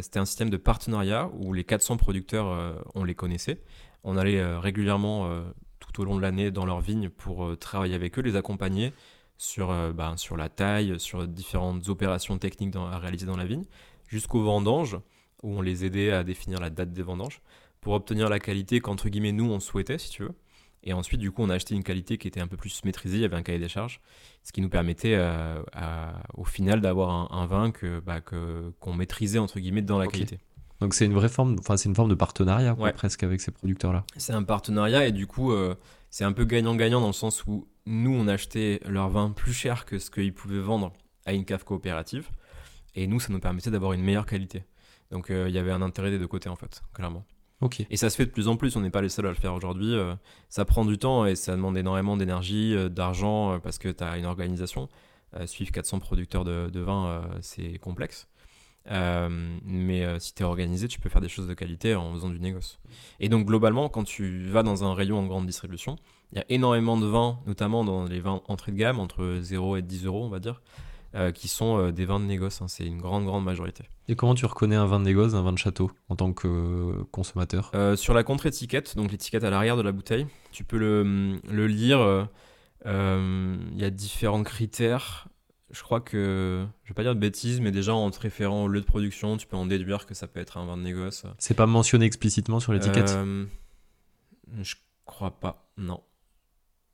c'était un système de partenariat où les 400 producteurs, euh, on les connaissait. On allait euh, régulièrement euh, tout au long de l'année dans leurs vignes pour euh, travailler avec eux, les accompagner sur, ben, sur la taille, sur différentes opérations techniques dans- à réaliser dans la vigne, jusqu'aux vendanges où on les aidait à définir la date des vendanges pour obtenir la qualité qu'entre guillemets nous on souhaitait si tu veux. Et ensuite du coup on a acheté une qualité qui était un peu plus maîtrisée, il y avait un cahier des charges, ce qui nous permettait euh, à- au final d'avoir un, un vin que bah, que- qu'on maîtrisait entre guillemets dans la qualité. Donc c'est une vraie forme, enfin c'est une forme de partenariat quoi, Ouais. presque avec ces producteurs-là. C'est un partenariat et du coup euh, c'est un peu gagnant-gagnant dans le sens où nous on achetait leur vin plus cher que ce qu'ils pouvaient vendre à une cave coopérative Et nous, ça nous permettait d'avoir une meilleure qualité. Donc il y avait un intérêt des deux côtés, en fait, clairement. Ok. Et ça se fait de plus en plus, on n'est pas les seuls à le faire aujourd'hui. ça prend du temps et ça demande énormément d'énergie, d'argent, parce que tu as une organisation. suivre 400 producteurs de, de vin, c'est complexe. Euh, mais euh, si tu es organisé, tu peux faire des choses de qualité en faisant du négoce. Et donc globalement, quand tu vas dans un rayon en grande distribution, il y a énormément de vins, notamment dans les vins entrée de gamme, entre 0 et 10 euros, on va dire, euh, qui sont des vins de négoce. Hein. c'est une grande, grande majorité. Et comment tu reconnais un vin de négoce d'un vin de château en tant que consommateur? Sur la contre-étiquette, donc l'étiquette à l'arrière de la bouteille, tu peux le, le lire. Il y a différents critères je crois que, je vais pas dire de bêtises, mais déjà en te référant au lieu de production, tu peux en déduire que ça peut être un vin de négoce. C'est pas mentionné explicitement sur l'étiquette? Euh, Je crois pas, non.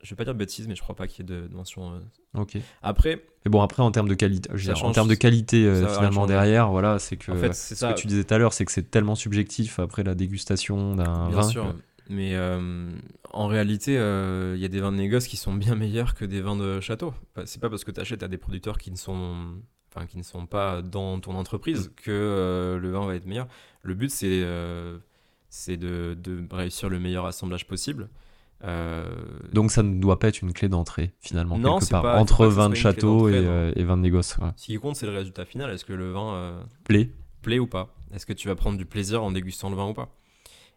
Je vais pas dire de bêtises, mais je crois pas qu'il y ait de, mention. Euh. Ok. Après. Mais bon, après en termes de qualité, en termes de qualité euh, finalement derrière, voilà, c'est que. En fait, c'est ce que tu disais tout à l'heure, c'est que c'est tellement subjectif après la dégustation d'un vin. Bien sûr. Mais euh, en réalité, il euh, y a des vins de négoce qui sont bien meilleurs que des vins de château. C'est pas parce que tu achètes à des producteurs qui ne sont, enfin, qui ne sont pas dans ton entreprise mm. que euh, le vin va être meilleur. Le but, c'est c'est de, de, réussir le meilleur assemblage possible. Donc ça ne doit pas être une clé d'entrée finalement non, quelque part entre vin de château et, et, vin de négoce. Ce qui compte c'est le résultat final. Est-ce que le vin plaît plaît ou pas? Est-ce que tu vas prendre du plaisir en dégustant le vin ou pas?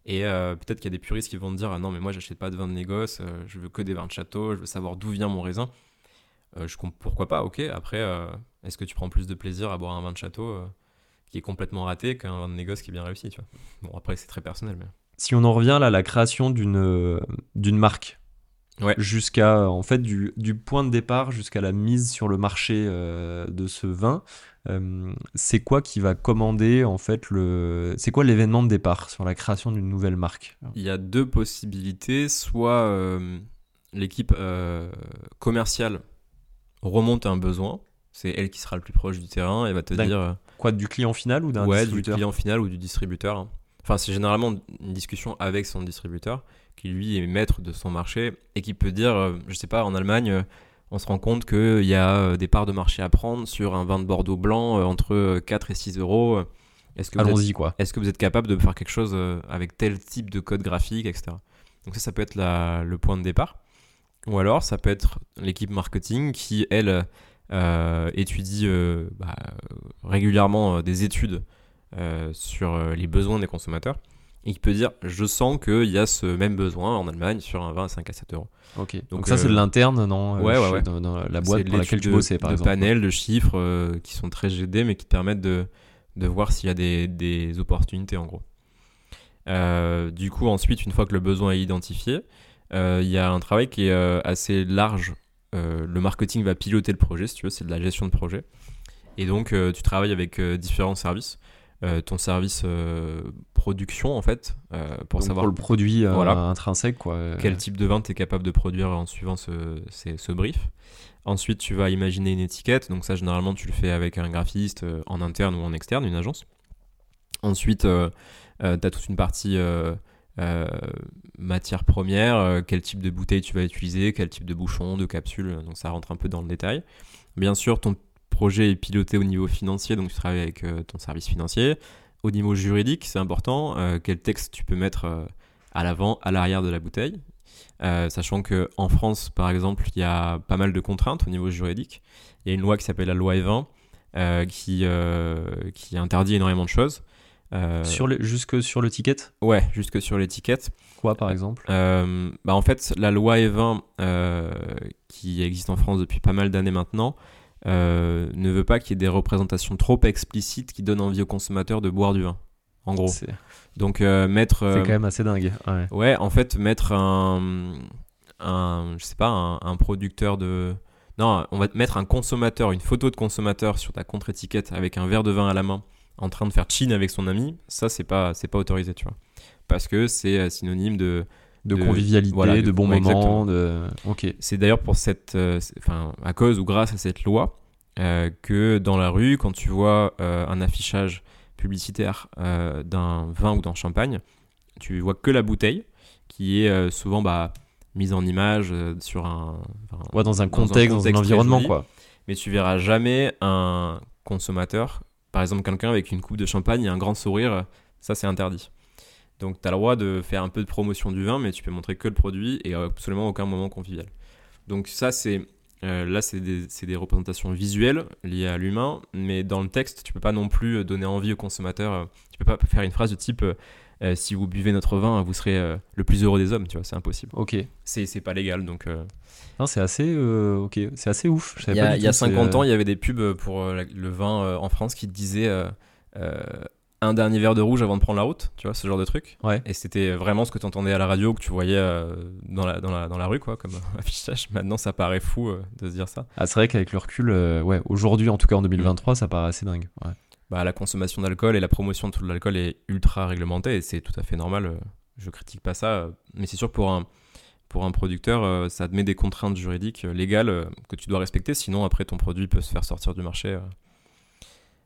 Et euh, peut-être qu'il y a des puristes qui vont te dire ah non mais moi j'achète pas de vin de négoce, euh, je veux que des vins de château, je veux savoir d'où vient mon raisin. Euh, je pourquoi pas, ok. Après, est-ce que tu prends plus de plaisir à boire un vin de château qui est complètement raté qu'un vin de négoce qui est bien réussi, tu vois Bon après c'est très personnel. Mais... Si on en revient là à la création d'une d'une marque, ouais. jusqu'à en fait du, du, point de départ jusqu'à la mise sur le marché de ce vin, c'est quoi qui va commander en fait le c'est quoi l'événement de départ sur la création d'une nouvelle marque? Il y a deux possibilités. Soit euh, l'équipe euh, commerciale remonte un besoin. C'est elle qui sera le plus proche du terrain et va te dire quoi du client final ou d'un ouais du client final ou du distributeur enfin c'est généralement une discussion avec son distributeur qui lui est maître de son marché et qui peut dire je sais pas en Allemagne on se rend compte qu'il y a euh, des parts de marché à prendre sur un vin de Bordeaux blanc euh, entre 4 et 6 euros. Est-ce que, Allons-y, quoi. est-ce que vous êtes capable de faire quelque chose euh, avec tel type de code graphique, etc. Donc ça, ça peut être le point de départ. Ou alors, ça peut être l'équipe marketing qui, elle, étudie bah, régulièrement des études sur les besoins des consommateurs et qui peut dire je sens qu'il y a ce même besoin en Allemagne sur un vin à 5 à 7 euros. Ok. Donc, ça c'est de euh, l'interne, non euh, Ouais, ouais, ouais. Dans, la boîte pour laquelle tu bossais, par de exemple. panels de chiffres euh, qui sont très GD mais qui te permettent de, de voir s'il y a des, des, opportunités en gros. du coup, ensuite, une fois que le besoin est identifié, il y a un travail qui est assez large. le marketing va piloter le projet, si tu veux, c'est de la gestion de projet. Et donc, tu travailles avec différents services. Euh, ton service euh, production en fait euh, pour savoir pour le produit intrinsèque quoi. Quel type de vin tu es capable de produire en suivant ce, ce, brief. Ensuite, tu vas imaginer une étiquette. Donc ça, généralement, tu le fais avec un graphiste en interne ou en externe, une agence. Ensuite, tu as toute une partie matière première, quel type de bouteille tu vas utiliser, quel type de bouchon, de capsule. Donc ça rentre un peu dans le détail. Bien sûr, ton projet est piloté au niveau financier, donc tu travailles avec euh, ton service financier. Au niveau juridique, c'est important, euh, quel texte tu peux mettre euh, à l'avant, à l'arrière de la bouteille. sachant que en France, par exemple, il y a pas mal de contraintes au niveau juridique. Il y a une loi qui s'appelle la loi E20 qui, qui interdit énormément de choses. sur le, jusque sur l'étiquette? Ouais, jusque sur l'étiquette. Quoi par exemple? Bah En fait, la loi E20 qui existe en France depuis pas mal d'années maintenant, euh, ne veut pas qu'il y ait des représentations trop explicites qui donnent envie aux consommateurs de boire du vin. En gros. Donc euh, mettre. C'est euh, quand même assez dingue. Ouais. en fait, mettre un, un je sais pas, un, producteur de. Non, on va mettre un consommateur, une photo de consommateur sur ta contre-étiquette avec un verre de vin à la main, en train de faire chin avec son ami. Ça, c'est pas, c'est pas autorisé, tu vois. Parce que c'est synonyme de de, convivialité, de, bons moments. De... ok C'est d'ailleurs pour cette, euh, enfin, à cause ou grâce à cette loi, euh, que dans la rue, quand tu vois euh, un affichage publicitaire d'un vin ou d'un champagne, tu vois que la bouteille, qui est souvent bah, mise en image sur un, ouais, dans un contexte, dans un, environnement, quoi. Mais tu verras jamais un consommateur Par exemple, quelqu'un avec une coupe de champagne et un grand sourire, ça c'est interdit. Donc tu as le droit de faire un peu de promotion du vin, mais tu peux montrer que le produit et absolument aucun moment convivial. Donc ça c'est euh, là, c'est des, des, représentations visuelles liées à l'humain, mais dans le texte, tu peux pas non plus donner envie au consommateur. Euh, tu peux pas faire une phrase de type euh, si vous buvez notre vin, vous serez le plus heureux des hommes. Tu vois, c'est impossible. Ok. C'est pas légal, donc. Non, c'est assez, ok, c'est assez ouf. Il y a, y a 50 ans, il y avait des pubs pour le vin en France qui disaient un dernier verre de rouge avant de prendre la route, tu vois, ce genre de truc. Ouais. Et c'était vraiment ce que tu entendais à la radio, que tu voyais euh, dans, la, dans, la, dans la rue, quoi, comme *laughs* affichage. Maintenant, ça paraît fou euh, de se dire ça. Ah, c'est vrai qu'avec le recul, euh, ouais, aujourd'hui, en tout cas en 2023, ça paraît assez dingue. Ouais. Bah, la consommation d'alcool et la promotion de tout l'alcool est ultra réglementée et c'est tout à fait normal. Je critique pas ça, mais c'est sûr pour un, pour un producteur, ça te met des contraintes juridiques légales que tu dois respecter, sinon après ton produit peut se faire sortir du marché.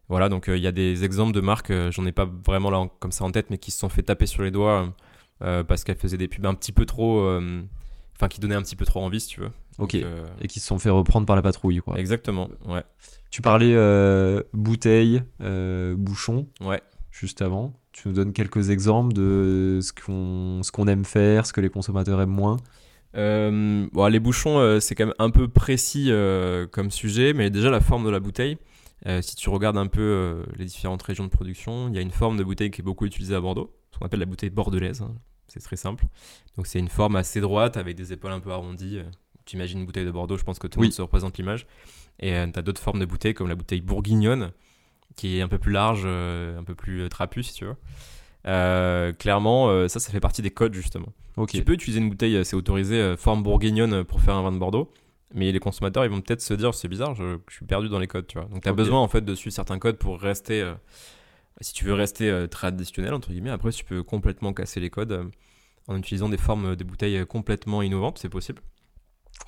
Voilà, donc euh, il y a des exemples de marques, euh, j'en ai pas vraiment là comme ça en tête, mais qui se sont fait taper sur les doigts euh, parce qu'elles faisaient des pubs un petit peu trop. Enfin, qui donnaient un petit peu trop envie, si tu veux. Ok. Et qui se sont fait reprendre par la patrouille, quoi. Exactement, ouais. Tu parlais bouteille, bouchon. Ouais. Juste avant. Tu nous donnes quelques exemples de ce qu'on aime faire, ce que les consommateurs aiment moins. bon, les bouchons, c'est quand même un peu précis comme sujet, mais déjà la forme de la bouteille. Euh, si tu regardes un peu euh, les différentes régions de production, il y a une forme de bouteille qui est beaucoup utilisée à Bordeaux, ce qu'on appelle la bouteille bordelaise. Hein. C'est très simple. Donc c'est une forme assez droite avec des épaules un peu arrondies. Tu imagines une bouteille de Bordeaux, je pense que tout le monde se représente l'image. Et euh, tu as d'autres formes de bouteilles comme la bouteille bourguignonne, qui est un peu plus large, un peu plus trapue si tu veux. clairement, ça, ça fait partie des codes justement. Tu peux utiliser une bouteille, c'est autorisé, forme bourguignonne pour faire un vin de Bordeaux. Mais les consommateurs, ils vont peut-être se dire, c'est bizarre, je, suis perdu dans les codes, tu vois. Donc, tu as besoin, en fait, de suivre certains codes pour rester, euh, si tu veux rester euh, traditionnel, entre guillemets. Après, tu peux complètement casser les codes euh, en utilisant des formes des bouteilles complètement innovantes, c'est possible.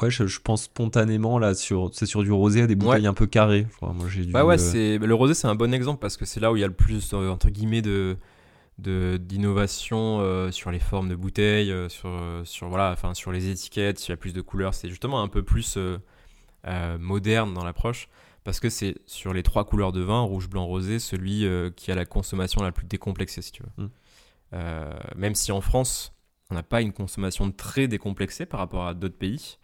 Ouais, je, pense spontanément, là, sur, c'est sur du rosé, à des bouteilles un peu carrées. moi, j'ai bah ouais, c'est, le rosé, c'est un bon exemple parce que c'est là où il y a le plus, entre guillemets, de d'innovation euh, sur les formes de bouteilles, euh, sur, euh, sur, voilà, enfin, sur les étiquettes, s'il y a plus de couleurs. C'est justement un peu plus moderne dans l'approche parce que c'est sur les trois couleurs de vin, rouge, blanc, rosé, celui qui a la consommation la plus décomplexée, si tu veux. Mm. même si en France, on n'a pas une consommation très décomplexée par rapport à d'autres pays.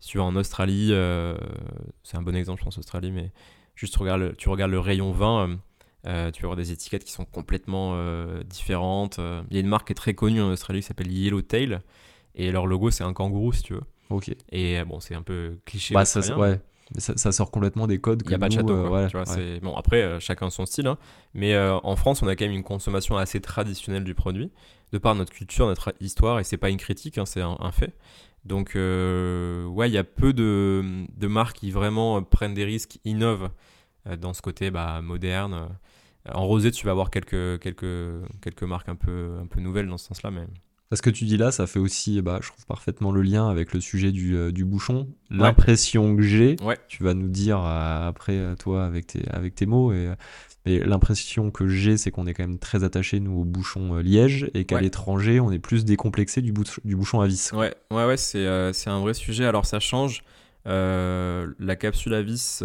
Si tu vas en Australie, c'est un bon exemple, je pense, Australie, mais juste regarde tu regardes le rayon vin euh, tu vas avoir des étiquettes qui sont complètement euh, différentes. Euh, il y a une marque qui est très connue en Australie qui s'appelle Yellowtail. Et leur logo, c'est un kangourou, si tu veux. Ok. Et bon, c'est un peu cliché. Bah, ça, ouais. ça, sort complètement des codes. Il n'y a pas de château. tu vois, Bon, après, chacun son style. Hein. Mais en France, on a quand même une consommation assez traditionnelle du produit, de par notre culture, notre histoire. Et c'est pas une critique, hein, c'est un, fait. Donc, ouais, il y a peu de, de, marques qui vraiment prennent des risques, innovent dans ce côté bah, moderne. En rosé, tu vas avoir quelques, quelques, quelques marques un peu, un peu nouvelles dans ce sens-là. Mais... Ce que tu dis là, ça fait aussi, bah, je trouve parfaitement le lien avec le sujet du, euh, du bouchon. L'impression que j'ai, tu vas nous dire euh, après, euh, toi, avec tes, avec tes mots, et, l'impression que j'ai, c'est qu'on est quand même très attaché, nous, au bouchon liège, et qu'à l'étranger, on est plus décomplexé du, du bouchon à vis. Ouais, ouais, ouais c'est un vrai sujet. Alors, ça change. la capsule à vis,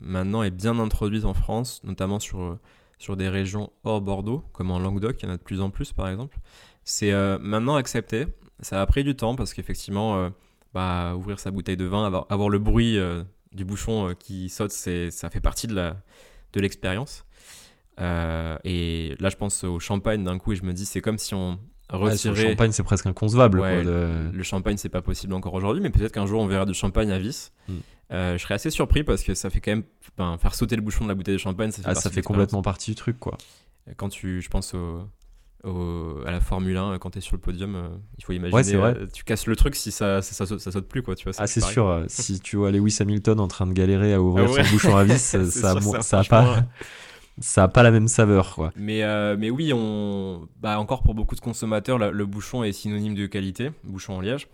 maintenant, est bien introduite en France, notamment sur sur des régions hors Bordeaux, comme en Languedoc, il y en a de plus en plus par exemple. C'est euh, maintenant accepté. Ça a pris du temps parce qu'effectivement, euh, bah, ouvrir sa bouteille de vin, avoir, le bruit euh, du bouchon qui saute, ça fait partie de l'expérience. Et là, je pense au champagne d'un coup et je me dis, c'est comme si on retirait. le champagne, c'est presque inconcevable. Le champagne, c'est pas possible encore aujourd'hui, mais peut-être qu'un jour on verra du champagne à vis. Hmm. Euh, je serais assez surpris parce que ça fait quand même. faire sauter le bouchon de la bouteille de champagne, ça fait, ah, ça fait complètement partie du truc, quoi. Quand tu. Je pense au, à la Formule 1, quand tu es sur le podium, euh, il faut imaginer. Ouais, euh, tu casses le truc si ça, ça, saute, ça saute plus, quoi. Tu vois, ah, c'est sûr. si tu vois Lewis Hamilton en train de galérer à ouvrir *laughs* ah son bouchon à vis, *laughs* ça, ça, a pas. Ça a pas la même saveur, quoi. Mais, mais oui, on... bah, encore pour beaucoup de consommateurs, le bouchon est synonyme de qualité, bouchon en liège.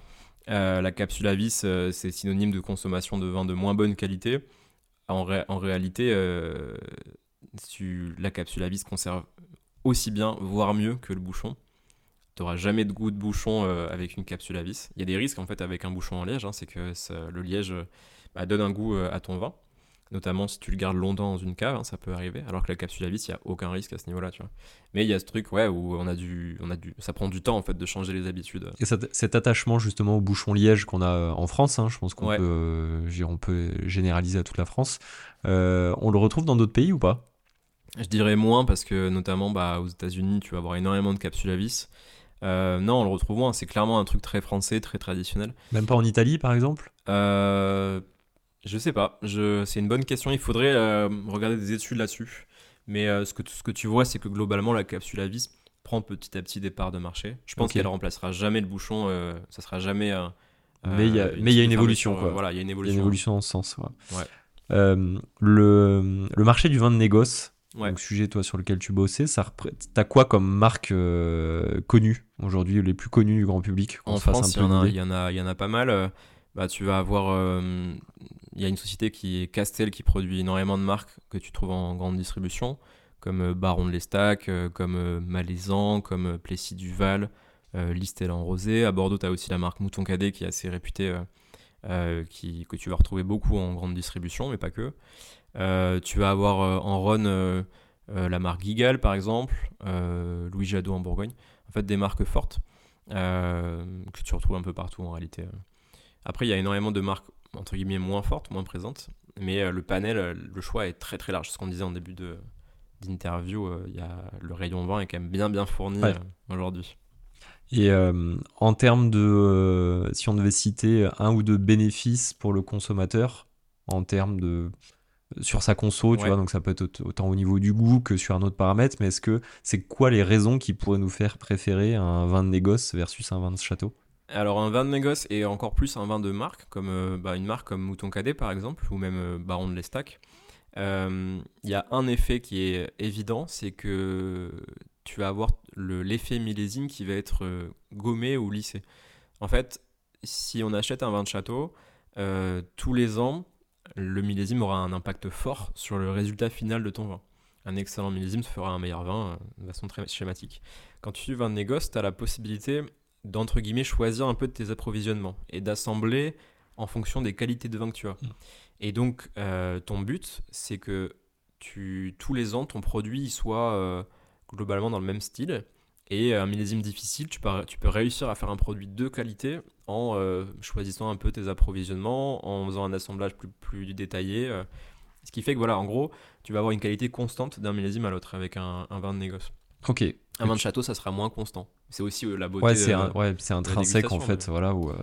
Euh, la capsule à vis, euh, c'est synonyme de consommation de vin de moins bonne qualité. En, réalité, euh, la capsule à vis conserve aussi bien, voire mieux que le bouchon. Tu n'auras jamais de goût de bouchon avec une capsule à vis. Il y a des risques en fait avec un bouchon en liège, hein, c'est que le liège bah, donne un goût à ton vin. Notamment si tu le gardes longtemps dans une cave, hein, ça peut arriver. Alors que la capsule à vis, il n'y a aucun risque à ce niveau-là, tu vois. Mais il y a ce truc, ouais, où on a du, on a du, ça prend du temps en fait de changer les habitudes. Et cet, attachement justement au bouchon liège qu'on a en France, hein, je pense qu'on Ouais. peut, euh, on peut généraliser à toute la France. Euh, on le retrouve dans d'autres pays ou pas? Je dirais moins parce que notamment bah, aux États-Unis, tu vas avoir énormément de capsules à vis. Euh, non, on le retrouve moins. C'est clairement un truc très français, très traditionnel. Même pas en Italie, par exemple? Euh, je sais pas. Je... C'est une bonne question. Il faudrait euh, regarder des études là-dessus. Mais euh, ce, que, ce que tu vois, c'est que globalement, la capsule à vis prend petit à petit des parts de marché. Je pense Ok. qu'elle remplacera jamais le bouchon. euh, ça sera jamais. un- Mais il y a- euh, mais il y a une évolution, quoi. euh, Voilà, il y a une Il y a évolution. une évolution dans ce sens. ouais. Ouais. Euh, le, le marché du vin de négoce, Ouais. donc sujet toi sur lequel tu bossais, ça t'as quoi comme marque euh, connue aujourd'hui, les plus connues du grand public En France, il y, en a- une en il y en pas mal. Euh, Bah, tu vas avoir. euh, Il y a une société qui est Castel qui produit énormément de marques que tu trouves en grande distribution, comme euh, Baron de l'Estac, euh, comme euh, Malaisan, comme Plessis Duval, Listel en rosé. À Bordeaux, tu as aussi la marque Mouton Cadet qui est assez réputée, qui, que tu vas retrouver beaucoup en grande distribution, mais pas que. Tu vas avoir en Rhône la marque Gigal, par exemple, Louis Jadot en Bourgogne. En fait, des marques fortes que tu retrouves un peu partout en réalité. Après, il y a énormément de marques entre guillemets moins fortes, moins présentes, mais euh, le panel, euh, le choix est très très large. Ce qu'on disait en début de d'interview, euh, il le rayon vin est quand même bien bien fourni Ouais. euh, aujourd'hui. Et euh, en termes de, si on devait citer un ou deux bénéfices pour le consommateur, en termes de sur sa conso, tu vois, donc ça peut être aut- autant au niveau du goût que sur un autre paramètre, mais est-ce que c'est quoi les raisons qui pourraient nous faire préférer un vin de négoce versus un vin de château? Alors un vin de négoce et encore plus un vin de marque, comme euh, bah, une marque comme Mouton Cadet par exemple, ou même euh, Baron de l'Estac, euh, il y a un effet qui est évident, c'est que tu vas avoir le- l'effet millésime qui va être gommé ou lissé. En fait, si on achète un vin de château, tous les ans, le millésime aura un impact fort sur le résultat final de ton vin. Un excellent millésime te fera un meilleur vin de façon très schématique. Quand tu vin de négoce, tu as la possibilité d'entre guillemets choisir un peu de tes approvisionnements et d'assembler en fonction des qualités de vin que tu as. Mm. Et donc, euh, ton but, c'est que tu, tous les ans, ton produit il soit euh, globalement dans le même style. Et un millésime difficile, tu peux, tu peux réussir à faire un produit de qualité en euh, choisissant un peu tes approvisionnements, en faisant un assemblage plus, plus détaillé. ce qui fait que, voilà, en gros, tu vas avoir une qualité constante d'un millésime à l'autre avec un, un vin de négoce. Ok. Un vin de château, ça sera moins constant. C'est aussi euh, la beauté. Ouais, c'est euh, un- ouais, c'est intrinsèque en fait. Voilà, où, euh,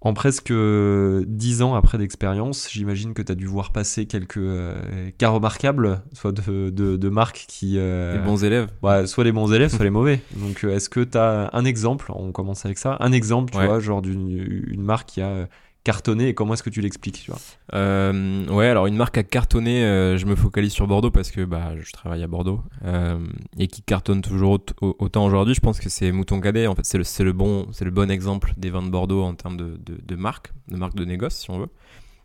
En presque euh, 10 ans après d'expérience, j'imagine que tu as dû voir passer quelques euh, cas remarquables, soit de, de, de marques qui. euh, Les bons élèves. ouais, soit les bons élèves, soit les mauvais. *laughs* Donc, euh, est-ce que tu as un exemple On commence avec ça. Un exemple, tu Ouais. vois, genre d'une une marque qui a euh, cartonné et comment est-ce que tu l'expliques, tu vois Euh, ouais, alors une marque à cartonner, euh, je me focalise sur Bordeaux parce que bah, je travaille à Bordeaux euh, et qui cartonne toujours aut- au- autant aujourd'hui. Je pense que c'est Mouton Cadet. En fait, c'est le, le bon, le bon exemple des vins de Bordeaux en termes de, de, marque, de marque de négoce, si on veut.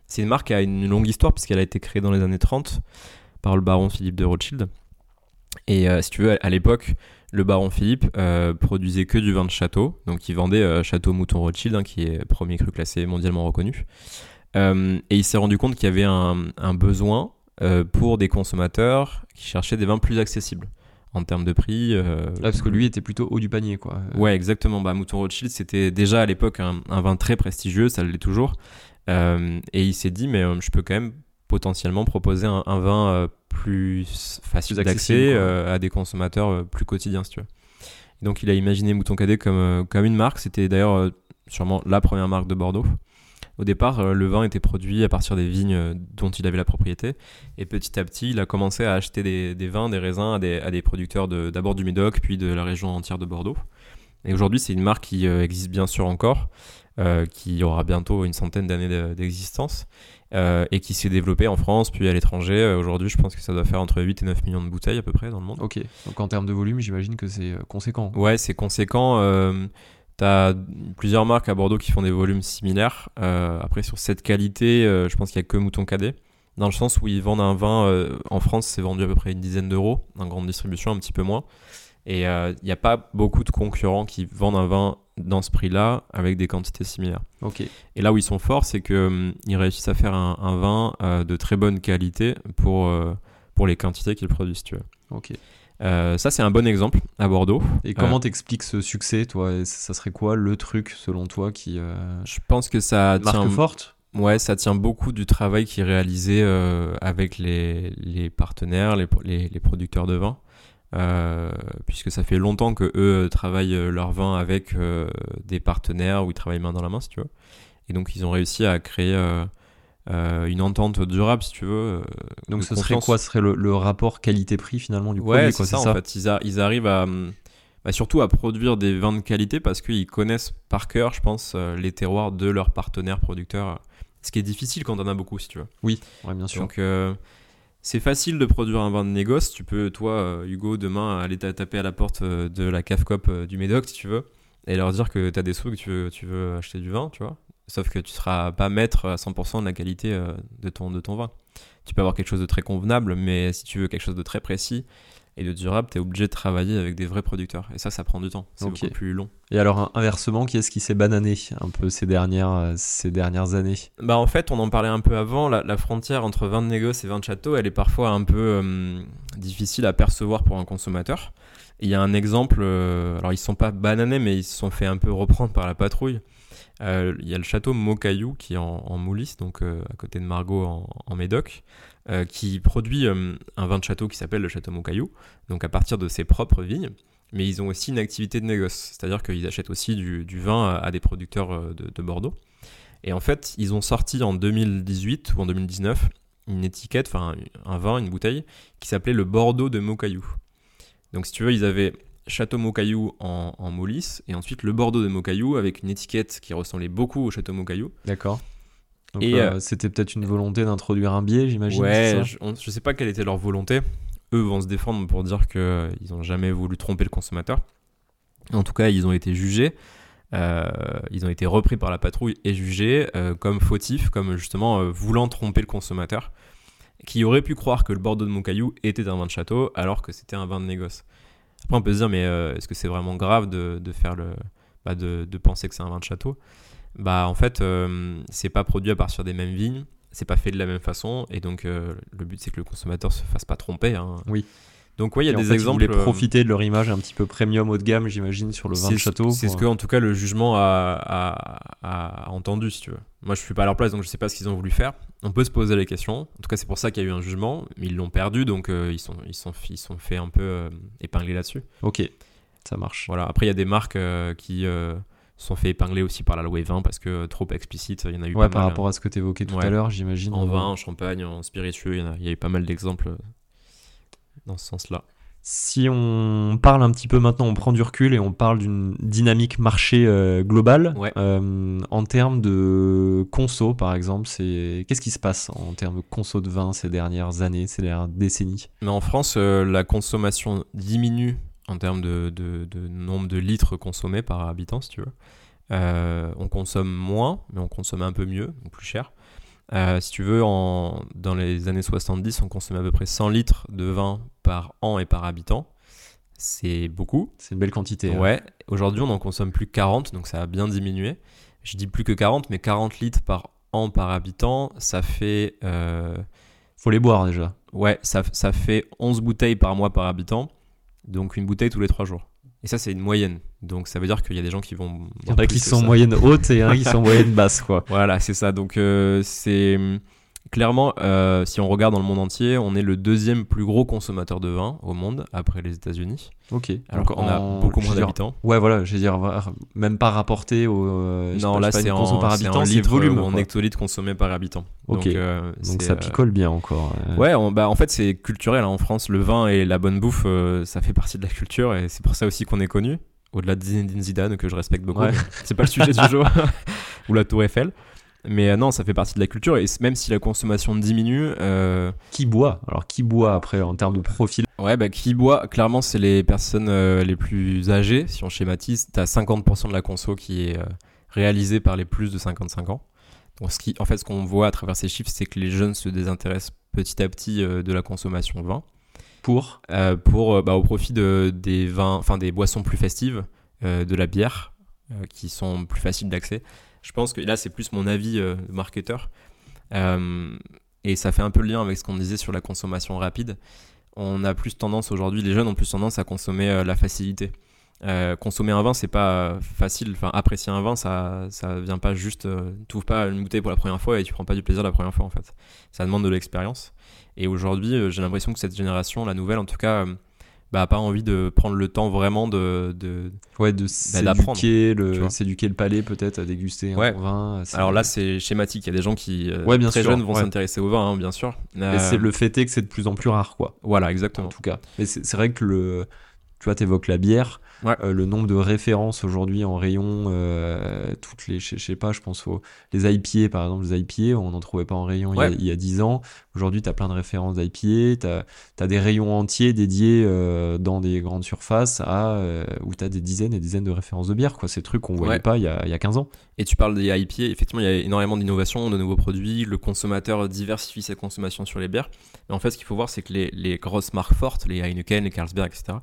C'est une marque qui a une longue histoire puisqu'elle a été créée dans les années 30 par le baron Philippe de Rothschild. Et si tu veux, à l'époque, le baron Philippe euh, produisait que du vin de château. Donc, il vendait euh, Château Mouton Rothschild, hein, qui est premier cru classé mondialement reconnu. Euh, et il s'est rendu compte qu'il y avait un, un besoin pour des consommateurs qui cherchaient des vins plus accessibles en termes de prix. Là, parce que lui était plutôt haut du panier, quoi. Ouais, exactement. Bah, Mouton Rothschild, c'était déjà à l'époque un, un vin très prestigieux, ça l'est toujours. Et il s'est dit, mais je peux quand même potentiellement proposer un, un vin plus facile d'accès euh, à des consommateurs euh, plus quotidiens, si tu veux. Et donc, il a imaginé Mouton Cadet comme, euh, comme une marque. C'était d'ailleurs sûrement la première marque de Bordeaux. Au départ, le vin était produit à partir des vignes dont il avait la propriété. Et petit à petit, il a commencé à acheter des, des vins, des raisins à des, à des producteurs de- d'abord du Médoc, puis de la région entière de Bordeaux. Et aujourd'hui, c'est une marque qui existe bien sûr encore, euh, qui aura bientôt une centaine d'années de- d'existence, euh, et qui s'est développée en France, puis à l'étranger. Euh, aujourd'hui, je pense que ça doit faire entre 8 et 9 millions de bouteilles à peu près dans le monde. Ok. Donc, en termes de volume, j'imagine que c'est euh, conséquent. Ouais, c'est conséquent. Euh, T'as plusieurs marques à Bordeaux qui font des volumes similaires. Après, sur cette qualité, je pense qu'il n'y a que Mouton Cadet. Dans le sens où ils vendent un vin, en France, c'est vendu à peu près une dizaine d'euros. En grande distribution, un petit peu moins. Et il n'y a pas beaucoup de concurrents qui vendent un vin dans ce prix-là avec des quantités similaires. Ok. Et là où ils sont forts, c'est qu'ils réussissent à faire un, un vin euh, de très bonne qualité pour, euh, pour les quantités qu'ils produisent, tu vois. Ok. Euh, ça, c'est un bon exemple à Bordeaux. Et comment t'expliques ce succès, toi? Et Ça serait quoi le truc, selon toi, qui Je pense que ça marque tient, forte? Ouais, ça tient beaucoup du travail qui est réalisé avec les, les partenaires, les, pro- les, les producteurs de vin. Euh, puisque ça fait longtemps que eux travaillent euh, leur vin avec euh, des partenaires où ils travaillent main dans la main, si tu veux. Et donc, ils ont réussi à créer euh, euh, une entente durable, si tu veux. euh, Donc ce serait quoi? Ce serait le, le rapport qualité-prix, finalement, du Ouais, produit, c'est ça, en fait. Ils, a- ils arrivent à. hum, bah, surtout à produire des vins de qualité parce qu'ils connaissent par cœur, je pense, euh, les terroirs de leurs partenaires producteurs. Ce qui est difficile quand on en a beaucoup, si tu veux. Oui, ouais, bien sûr. Donc, euh, c'est facile de produire un vin de négoce. Tu peux, toi, euh, Hugo, demain, aller ta- taper à la porte euh, de la cave cop euh, du Médoc, si tu veux, et leur dire que tu as des sous que tu veux, tu veux acheter du vin, tu vois. Sauf que tu seras pas maître à 100% de la qualité de, ton, de ton vin. Tu peux avoir quelque chose de très convenable, mais si tu veux quelque chose de très précis et de durable, tu es obligé de travailler avec des vrais producteurs. Et ça, ça prend du temps. C'est Ok. beaucoup plus long. Et alors, in- inversement, qui est-ce qui s'est banané un peu ces dernières, euh, ces dernières années? Bah en fait, on en parlait un peu avant, la, la frontière entre vin de négoce et vin de château, elle est parfois un peu euh, difficile à percevoir pour un consommateur. Il y a un exemple, euh, alors ils sont pas bananés, mais ils se sont fait un peu reprendre par la patrouille. Euh, Il y a le château Mocaillou qui est en, en Moulis, donc euh, à côté de en, en Médoc, euh, qui produit euh, un vin de château qui s'appelle le château Mocaillou, donc à partir de ses propres vignes. Mais ils ont aussi une activité de négoce, c'est-à-dire qu'ils achètent aussi du, vin à, des producteurs euh, de, de Bordeaux. Et en fait, ils ont sorti en 2018 ou en 2019 une étiquette, enfin un vin, une bouteille, qui s'appelait le Bordeaux de Mocaillou. Donc si tu veux, ils avaient Château Mocaillou en, en et ensuite le Bordeaux de Mocaillou avec une étiquette qui ressemblait beaucoup au Château Mocaillou. D'accord. Donc, Et, euh, euh, c'était peut-être une volonté d'introduire un biais, j'imagine. Ouais, ça je, on- je sais pas quelle était leur volonté. Eux vont se défendre pour dire qu'ils n'ont jamais voulu tromper le consommateur. En tout cas, ils ont été jugés. euh, ils ont été repris par la patrouille et jugés euh, comme fautifs, comme justement euh, voulant tromper le consommateur, qui aurait pu croire que le Bordeaux de Montcaillou était un vin de château alors que c'était un vin de négoce. Après, on peut se dire, mais euh, est-ce que c'est vraiment grave de, de faire le, bah, de, de penser que c'est un vin de château? Bah, en fait, euh, c'est pas produit à partir des mêmes vignes, c'est pas fait de la même façon, et donc euh, le but c'est que le consommateur se fasse pas tromper. hein. Oui. Donc ouais, il y a des fait, ils exemples. voulaient profiter de leur image un petit peu premium haut de gamme, j'imagine, sur le vin de château. C'est ce que, en tout cas, le jugement a, a- entendu, si tu veux. Moi, je suis pas à leur place, donc je sais pas ce qu'ils ont voulu faire. On peut se poser la question. En tout cas, c'est pour ça qu'il y a eu un jugement, mais ils l'ont perdu, donc euh, ils sont, ils sont, ils sont fait un peu euh, épingler là-dessus. Ok, ça marche. Voilà. Après, il y a des marques euh, qui euh, sont fait épingler aussi par la loi 20 parce que euh, trop explicite. Il y en a eu Ouais, pas par mal. rapport à ce que tu évoquais tout Ouais. à l'heure, j'imagine. En euh, vin, en champagne, en spiritueux, il y, en a, il y a eu pas mal d'exemples euh, dans ce sens-là. Si on parle un petit peu maintenant, on prend du recul et on parle d'une dynamique marché euh, globale, Ouais. euh, en termes de conso par exemple, c'est qu'est-ce qui se passe en termes de conso de vin ces dernières années, ces dernières décennies? Mais en France, euh, la consommation diminue en termes de, de- de nombre de litres consommés par habitant, si tu veux. Euh, on consomme moins, mais on consomme un peu mieux, donc plus cher. Euh, si tu veux, en, dans les années 70, on consommait à peu près 100 litres de vin par an et par habitant. C'est beaucoup. C'est une belle quantité. hein. Ouais. Aujourd'hui, on en consomme plus que 40, donc ça a bien diminué. Je dis plus que 40, mais 40 litres par an par habitant, ça fait euh, Faut les boire déjà. Ouais, ça, ça fait 11 bouteilles par mois par habitant, donc une bouteille tous les 3 jours. Et ça, c'est une moyenne. Donc ça veut dire qu'il y a des gens qui vont. Il y en a qui sont en moyenne haute et a qui sont *laughs* en moyenne basse, quoi. Voilà, c'est ça. Donc euh, c'est. Clairement, euh, si on regarde dans le monde entier, on est le deuxième plus gros consommateur de vin au monde, après les États-Unis. Ok. Alors qu'on a beaucoup moins d'habitants. Ouais, voilà, je veux dire, même pas rapporté au. euh, Non, là, c'est en, par habitant, c'est volume. ou en consommés par habitant. Ok. Donc, euh, Donc ça euh, picole bien encore. euh. Ouais, on- bah, en fait, c'est culturel. hein. En France, le vin et la bonne bouffe, euh, ça fait partie de la culture et c'est pour ça aussi qu'on est connu. Au-delà de Zinedine Zidane, que je respecte beaucoup. Ouais. *laughs* C'est pas le sujet du jour. *laughs* Ou la Tour Eiffel. Mais euh, non, ça fait partie de la culture et même si la consommation diminue, euh, Qui boit? Alors qui boit après en termes de profil? Ouais, bah, qui boit, clairement, c'est les personnes euh, les plus âgées. Si on schématise, t'as 50% de la conso qui est réalisée par les plus de 55 ans. Donc, ce qui, en fait, ce qu'on voit à travers ces chiffres, c'est que les jeunes se désintéressent petit à petit euh, de la consommation de vin. pour? Euh, pour euh, bah, au profit de, des vins, enfin des boissons plus festives, de la bière qui sont plus faciles d'accès. Je pense que là, c'est plus mon avis euh, de marketeur. Euh, et ça fait un peu le lien avec ce qu'on disait sur la consommation rapide. On a plus tendance aujourd'hui, les jeunes ont plus tendance à consommer euh, la facilité. Consommer un vin, c'est pas facile. Enfin, apprécier un vin, ça, ça vient pas juste. Euh, tu ouvres pas une bouteille pour la première fois et tu prends pas du plaisir la première fois en fait. Ça demande de l'expérience. Et aujourd'hui, j'ai l'impression que cette génération, la nouvelle en tout cas, bah, pas envie de prendre le temps vraiment de. de... Ouais, de Bah, s'éduquer le, s'éduquer le palais peut-être à déguster un vin. Alors là, c'est schématique. Il y a des gens qui euh, Ouais, bien très sûr, jeunes vont s'intéresser au vin, hein, bien sûr. Et Euh, c'est le fait est que c'est de plus en plus rare, quoi. Voilà, En exactement. tout cas. Mais c'est c'est vrai que le, tu vois, t'évoques la bière. Ouais. Euh, le nombre de références aujourd'hui en rayon, euh, toutes les, je sais pas, je pense aux les IPA par exemple, les IPA, on n'en trouvait pas en rayon il y a- il y a 10 ans. Aujourd'hui, tu as plein de références d'IPA, tu as, des rayons entiers dédiés euh, dans des grandes surfaces à, euh, où tu as des dizaines et dizaines de références de bière, quoi. Ces trucs qu'on voyait Ouais. pas il y, a, il y a 15 ans. Et tu parles des IPA, effectivement, il y a énormément d'innovations, de nouveaux produits. Le consommateur diversifie sa consommation sur les bières. Mais en fait, ce qu'il faut voir, c'est que les, les grosses marques fortes, les Heineken, les Carlsberg, etc.,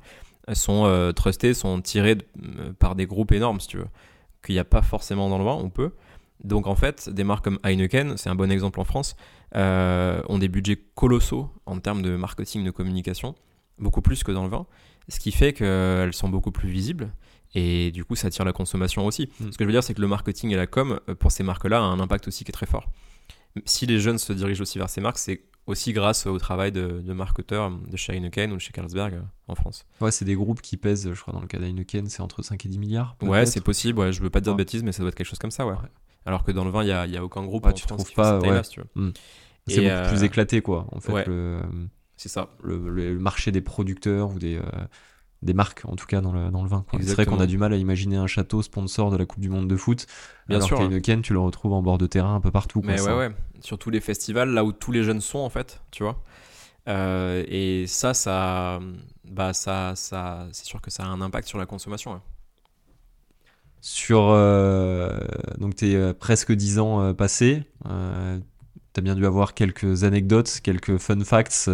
sont euh, trustées, sont tirées de- euh, par des groupes énormes, si tu veux, qu'il n'y a pas forcément dans le vin, on peut. Donc en fait, des marques comme Heineken, c'est un bon exemple en France, euh, ont des budgets colossaux en termes de marketing, de communication, beaucoup plus que dans le vin, ce qui fait qu'elles sont beaucoup plus visibles. Et du coup, ça attire la consommation aussi. Mm. Ce que je veux dire, c'est que le marketing et la com, euh, pour ces marques-là, a un impact aussi qui est très fort. Si les jeunes se dirigent aussi vers ces marques, c'est aussi grâce au travail de, de marketeurs de chez Heineken ou de chez Carlsberg euh, en France. Ouais, c'est des groupes qui pèsent, je crois, dans le cas d'Heineken, c'est entre 5 et 10 milliards. Ouais, c'est possible. Ouais, je veux pas te dire de bêtises, mais ça doit être quelque chose comme ça, ouais. Ouais. Alors que dans le vin, il y a, y a aucun groupe Ouais, en tu France trouves qui pas, fait cette tu veux. C'est Et, beaucoup euh, plus éclaté, quoi. En fait, le, C'est ça. le, le marché des producteurs ou des, euh, des marques, en tout cas dans le, dans le vin. quoi. C'est vrai qu'on a du mal à imaginer un château sponsor de la Coupe du Monde de foot. Bien alors sûr, hein. qu'Heineken, tu le retrouves en bord de terrain un peu partout. quoi, Mais ça. ouais, ouais. Sur tous les festivals, là où tous les jeunes sont, en fait, tu vois. Euh, et ça, ça, bah, ça, ça, c'est sûr que ça a un impact sur la consommation. Sur euh, donc tes euh, presque 10 ans passés, euh, t'as bien dû avoir quelques anecdotes, quelques fun facts,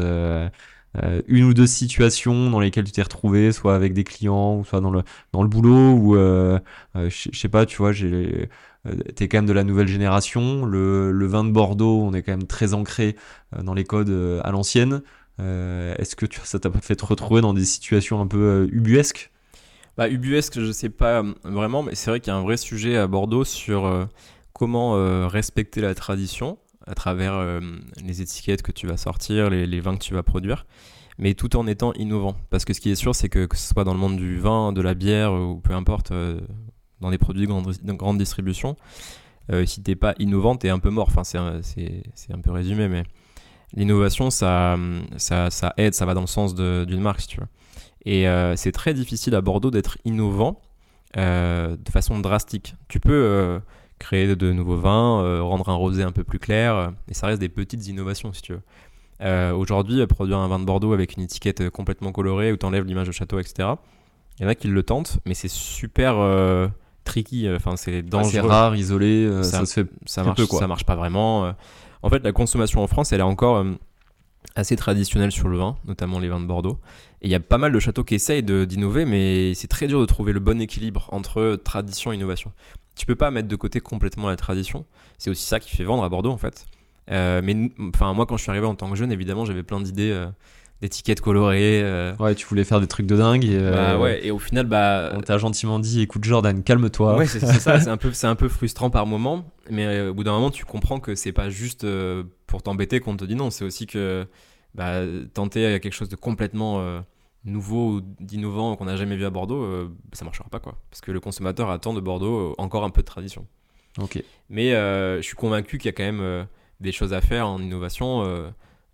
euh, une ou deux situations dans lesquelles tu t'es retrouvé, soit avec des clients, ou soit dans le dans le boulot, ou euh, euh, je sais pas, tu vois, j'ai euh, t'es quand même de la nouvelle génération. Le, vin de Bordeaux, on est quand même très ancré dans les codes à l'ancienne. Est-ce que tu, ça t'a pas fait te retrouver dans des situations un peu ubuesques? Bah, ubuesque, je sais pas vraiment, mais c'est vrai qu'il y a un vrai sujet à Bordeaux sur comment respecter la tradition à travers euh, les étiquettes que tu vas sortir, les, vins que tu vas produire, mais tout en étant innovant. Parce que ce qui est sûr, c'est que que ce soit dans le monde du vin, de la bière ou peu importe, euh, dans des produits de grande, de grande distribution, euh, si t'es pas innovant, t'es un peu mort. Enfin, c'est un, peu résumé, mais l'innovation, ça, ça, aide, ça va dans le sens d'une marque, tu veux. Et euh, c'est très difficile à Bordeaux d'être innovant euh, de façon drastique. Tu peux euh, créer de nouveaux vins, euh, rendre un rosé un peu plus clair, euh, et ça reste des petites innovations si tu veux. Euh, Aujourd'hui, produire un vin de Bordeaux avec une étiquette complètement colorée où t'enlèves l'image de château, etc. Il y en a qui le tentent, mais c'est super euh, tricky. Enfin, c'est C'est dangereux rare, isolé, ça, Ça- se fait. ça Très marche, peu, quoi. ça marche pas vraiment. En fait, la consommation en France, elle est encore assez traditionnelle sur le vin, notamment les vins de Bordeaux. Et il y a pas mal de châteaux qui essayent d'innover, mais c'est très dur de trouver le bon équilibre entre tradition et innovation. Tu peux pas mettre de côté complètement la tradition. C'est aussi ça qui fait vendre à Bordeaux, en fait. Euh, mais enfin, moi, quand je suis arrivé en tant que jeune, évidemment, j'avais plein d'idées euh, d'étiquettes colorées. euh, Ouais, tu voulais faire des trucs de dingue et euh, bah ouais, et au final, bah, on t'a gentiment dit écoute Jordan, calme-toi. Ouais, c'est ça, *laughs* c'est un, peu, c'est un peu frustrant par moment, mais euh, au bout d'un moment, tu comprends que c'est pas juste euh, pour t'embêter qu'on te dit non, c'est aussi que bah, tenter quelque chose de complètement euh, nouveau ou d'innovant qu'on n'a jamais vu à Bordeaux, euh, ça marchera pas, quoi. Parce que le consommateur attend de Bordeaux euh, encore un peu de tradition. Ok. Mais euh, je suis convaincu qu'il y a quand même euh, des choses à faire en innovation,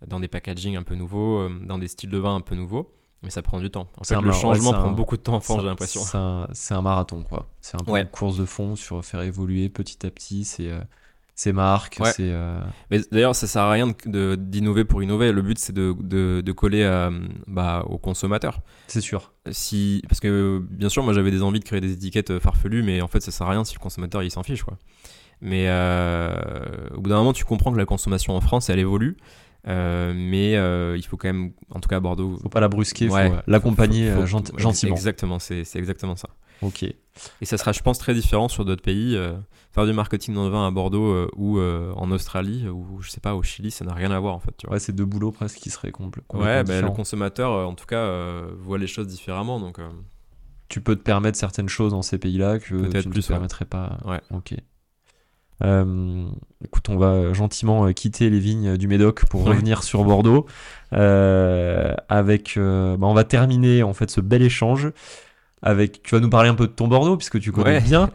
dans des packaging un peu nouveaux, dans des styles de vin un peu nouveaux, mais ça prend du temps. En C'est fait, le mar- ouais, changement c'est un- prend beaucoup de temps en France, C'est j'ai l'impression. C'est un, c'est un marathon, quoi. C'est un peu Ouais. une course de fond sur faire évoluer petit à petit ces, euh, ces marques. Ouais. ces, euh, Mais d'ailleurs, ça sert à rien d'innover pour innover. Le but, c'est de, de, de coller à, bah, aux consommateurs. C'est sûr. Si, parce que, bien sûr, moi, j'avais des envies de créer des étiquettes euh, farfelues, mais en fait, ça sert à rien si le consommateur, il s'en fiche, quoi. Mais euh, au bout d'un moment, tu comprends que la consommation en France, elle évolue. Euh, mais euh, il faut quand même, en tout cas à Bordeaux, Faut pas la brusquer, Ouais. faut euh, l'accompagner euh, gent- gentiment. Exactement, c'est c'est exactement ça. Ok. Et ça sera, je pense, très différent sur d'autres pays. Faire du marketing dans le vin à Bordeaux euh, ou euh, en Australie ou je sais pas au Chili, ça n'a rien à voir en fait. Tu vois. Ouais, c'est deux boulots presque qui seraient compl- complètement Ouais, bah, le consommateur, euh, en tout cas, voit les choses différemment. Donc, Tu peux te permettre certaines choses dans ces pays-là que Peut-être tu ne plus, te ouais. permettrais pas. Ouais. Ok. Euh, écoute, on va gentiment quitter les vignes du Médoc pour Ouais. revenir sur Bordeaux. Euh, avec, euh, bah, on va terminer en fait ce bel échange avec. Tu vas nous parler un peu de ton Bordeaux puisque tu connais Ouais. bien.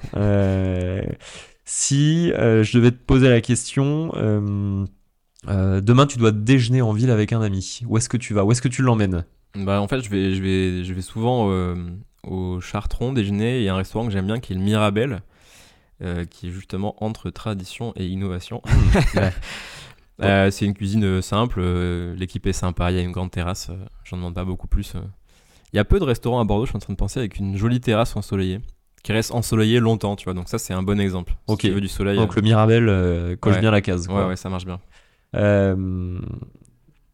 Si euh, je devais te poser la question, euh, euh, demain tu dois déjeuner en ville avec un ami. Où est-ce que tu vas? Où est-ce que tu l'emmènes? Bah, en fait, je vais, je vais, je vais souvent au Chartron déjeuner. Il y a un restaurant que j'aime bien qui est le Mirabel, qui est justement entre tradition et innovation. Ouais. *laughs* Euh, c'est une cuisine simple, euh, l'équipe est sympa, il y a une grande terrasse, euh, j'en demande pas beaucoup plus. Il y a peu de restaurants à Bordeaux, je suis en train de penser, avec une jolie terrasse ensoleillée, qui reste ensoleillée longtemps, tu vois. Donc ça, c'est un bon exemple. Si Ok. tu veux du soleil. Donc le Mirabel euh, coche Ouais. bien la case. euh, quoi. ouais, ouais, ça marche bien. Euh,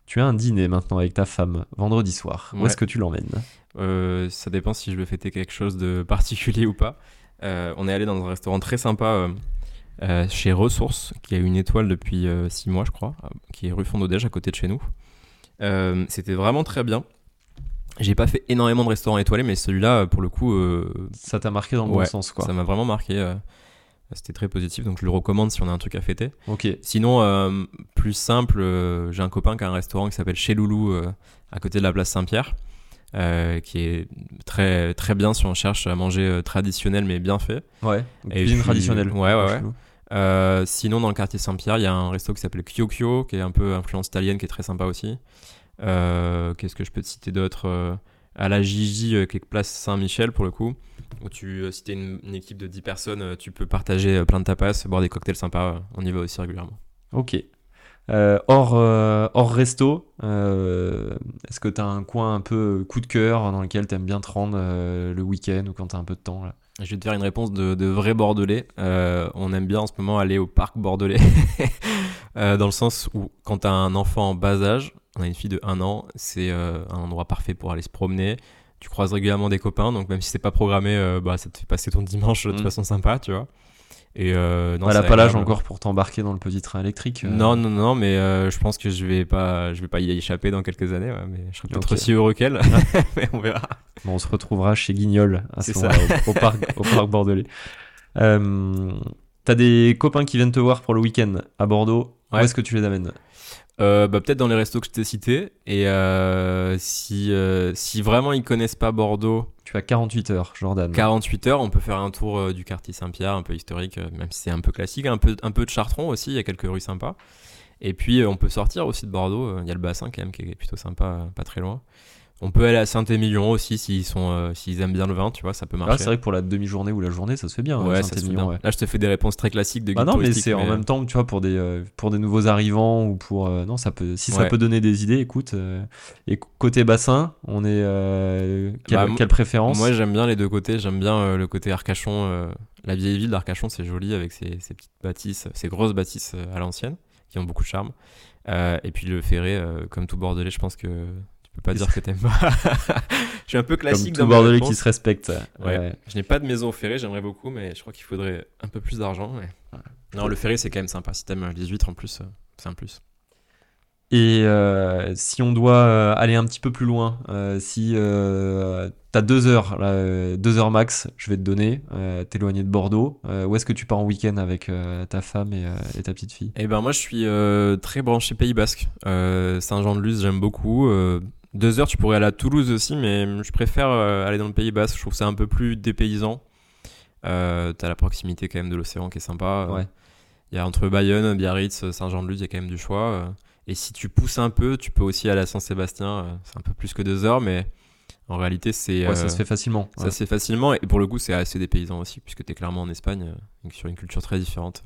tu as un dîner maintenant avec ta femme vendredi soir. Où Ouais. est-ce que tu l'emmènes? Euh, ça dépend si je veux fêter quelque chose de *laughs* particulier ou pas. Euh, on est allé dans un restaurant très sympa euh, euh, chez Ressources, qui a une étoile depuis 6 mois, je crois, euh, qui est rue Fondodège, à côté de chez nous. Euh, C'était vraiment très bien. J'ai pas fait énormément de restaurants étoilés, mais celui-là, euh, pour le coup, euh, Ça t'a marqué dans le bon sens, quoi. ça m'a vraiment marqué. euh, C'était très positif, donc je le recommande si on a un truc à fêter. Ok. Sinon, euh, plus simple, j'ai un copain qui a un restaurant qui s'appelle Chez Loulou, à côté de la place Saint-Pierre, qui est très, très bien si on cherche à manger traditionnel mais bien fait. Ouais. Et cuisine puis- traditionnelle. ouais, ouais, ouais. Sinon, dans le quartier Saint-Pierre, il y a un resto qui s'appelle Kyokyo, qui est un peu influence italienne, qui est très sympa aussi. Euh, Qu'est-ce que je peux te citer d'autre Euh, À la Gigi, euh, est place Saint-Michel pour le coup, où tu, euh, si t'es une, une équipe de 10 personnes, euh, tu peux partager euh, plein de tapas, boire des cocktails sympas. euh, On y va aussi régulièrement. Ok. Euh, hors, euh, hors resto, euh, est-ce que tu as un coin un peu coup de cœur dans lequel tu aimes bien te rendre euh, le week-end ou quand tu as un peu de temps là? Je vais te faire une réponse de, de vrai Bordelais. Euh, on aime bien en ce moment aller au parc bordelais. *laughs* Euh, dans le sens où, quand tu as un enfant en bas âge, on a une fille de 1 an, c'est euh, un endroit parfait pour aller se promener. Tu croises régulièrement des copains, donc même si c'est pas programmé, euh, bah, ça te fait passer ton *laughs* dimanche de Mm. façon sympa, tu vois. Et euh, non, Elle a pas l'âge encore pour t'embarquer dans le petit train électrique euh. Non, non, non, mais euh, je pense que je vais pas, je vais pas y échapper dans quelques années, ouais, mais je serai peut-être aussi heureux qu'elle, *laughs* *laughs* mais on verra. Bon, on se retrouvera chez Guignol à ça. au, au parc, au parc bordelais. T'as des copains qui viennent te voir pour le week-end à Bordeaux. Où est-ce que tu les amènes? Euh, bah, peut-être dans les restos que je t'ai cités. Et euh, si, euh, si vraiment ils connaissent pas Bordeaux, Tu as 48 heures, Jordan. 48 heures, on peut faire un tour du quartier Saint-Pierre, un peu historique, même si c'est un peu classique, un peu, un peu de Chartron aussi, il y a quelques rues sympas. Et puis on peut sortir aussi de Bordeaux, il y a le bassin quand même qui est plutôt sympa, pas très loin. On peut aller à Saint-Émilion aussi s'ils sont, euh, s'ils aiment bien le vin, tu vois, ça peut Ah, marcher. c'est vrai que pour la demi-journée ou la journée, ça se fait bien. ouais, euh, ça se fait Saint-Émilion, bien. ouais. Là, je te fais des réponses très classiques de guide Bah non, mais c'est en même temps, tu vois, pour des, euh, pour des nouveaux arrivants ou pour. euh, non, ça peut, si ça peut donner des idées, écoute. euh, et côté bassin, on est. euh, quelle, Bah, quelle préférence? Moi, j'aime bien les deux côtés. J'aime bien euh, le côté Arcachon. euh, la vieille ville d'Arcachon, c'est joli avec ses, ses petites bâtisses, ses grosses bâtisses euh, à l'ancienne, qui ont beaucoup de charme. Euh, et puis le ferré, euh, comme tout Bordelais, je pense que peux pas dire *laughs* que t'aimes pas. je suis un peu Comme classique tout dans Bordelais qui se respecte. Ouais. Ouais. Je n'ai pas de maison au ferré, j'aimerais beaucoup, mais je crois qu'il faudrait un peu plus d'argent. mais- Non, le ferré, c'est quand même sympa. Si t'aimes les huîtres en plus, euh, c'est un plus. Et euh, si on doit euh, aller un petit peu plus loin, euh, si euh, t'as deux heures, là, deux heures max, je vais te donner, euh, t'éloigner de Bordeaux, euh, où est-ce que tu pars en week-end avec euh, ta femme et, euh, et ta petite fille? Eh ben moi je suis euh, très branché Pays Basque. Euh, Saint-Jean-de-Luz j'aime beaucoup. Deux heures tu pourrais aller à Toulouse aussi, mais je préfère euh, aller dans le Pays Basque. Je trouve ça un peu plus dépaysant. Euh, T'as la proximité quand même de l'océan qui est sympa. Ouais. Il y a entre Bayonne, Biarritz, Saint-Jean-de-Luz, il y a quand même du choix. Euh, Et si tu pousses un peu, tu peux aussi aller à Saint-Sébastien. Euh, C'est un peu plus que deux heures, mais en réalité c'est Ouais, ça se fait facilement. ça ouais. se fait facilement. Et pour le coup c'est assez dépaysant aussi, puisque t'es clairement en Espagne, euh, donc sur une culture très différente.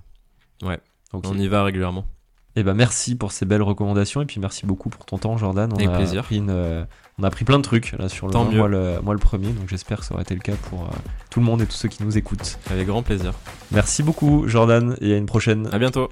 Ok. On y va régulièrement. Eh ben merci pour ces belles recommandations et puis merci beaucoup pour ton temps Jordan. On Avec a plaisir. Une, euh, on a appris plein de trucs là sur le Tant vin, mieux. moi le, moi le premier, donc j'espère que ça aura été le cas pour euh, tout le monde et tous ceux qui nous écoutent. Avec grand plaisir. Merci beaucoup Jordan et à une prochaine. À bientôt.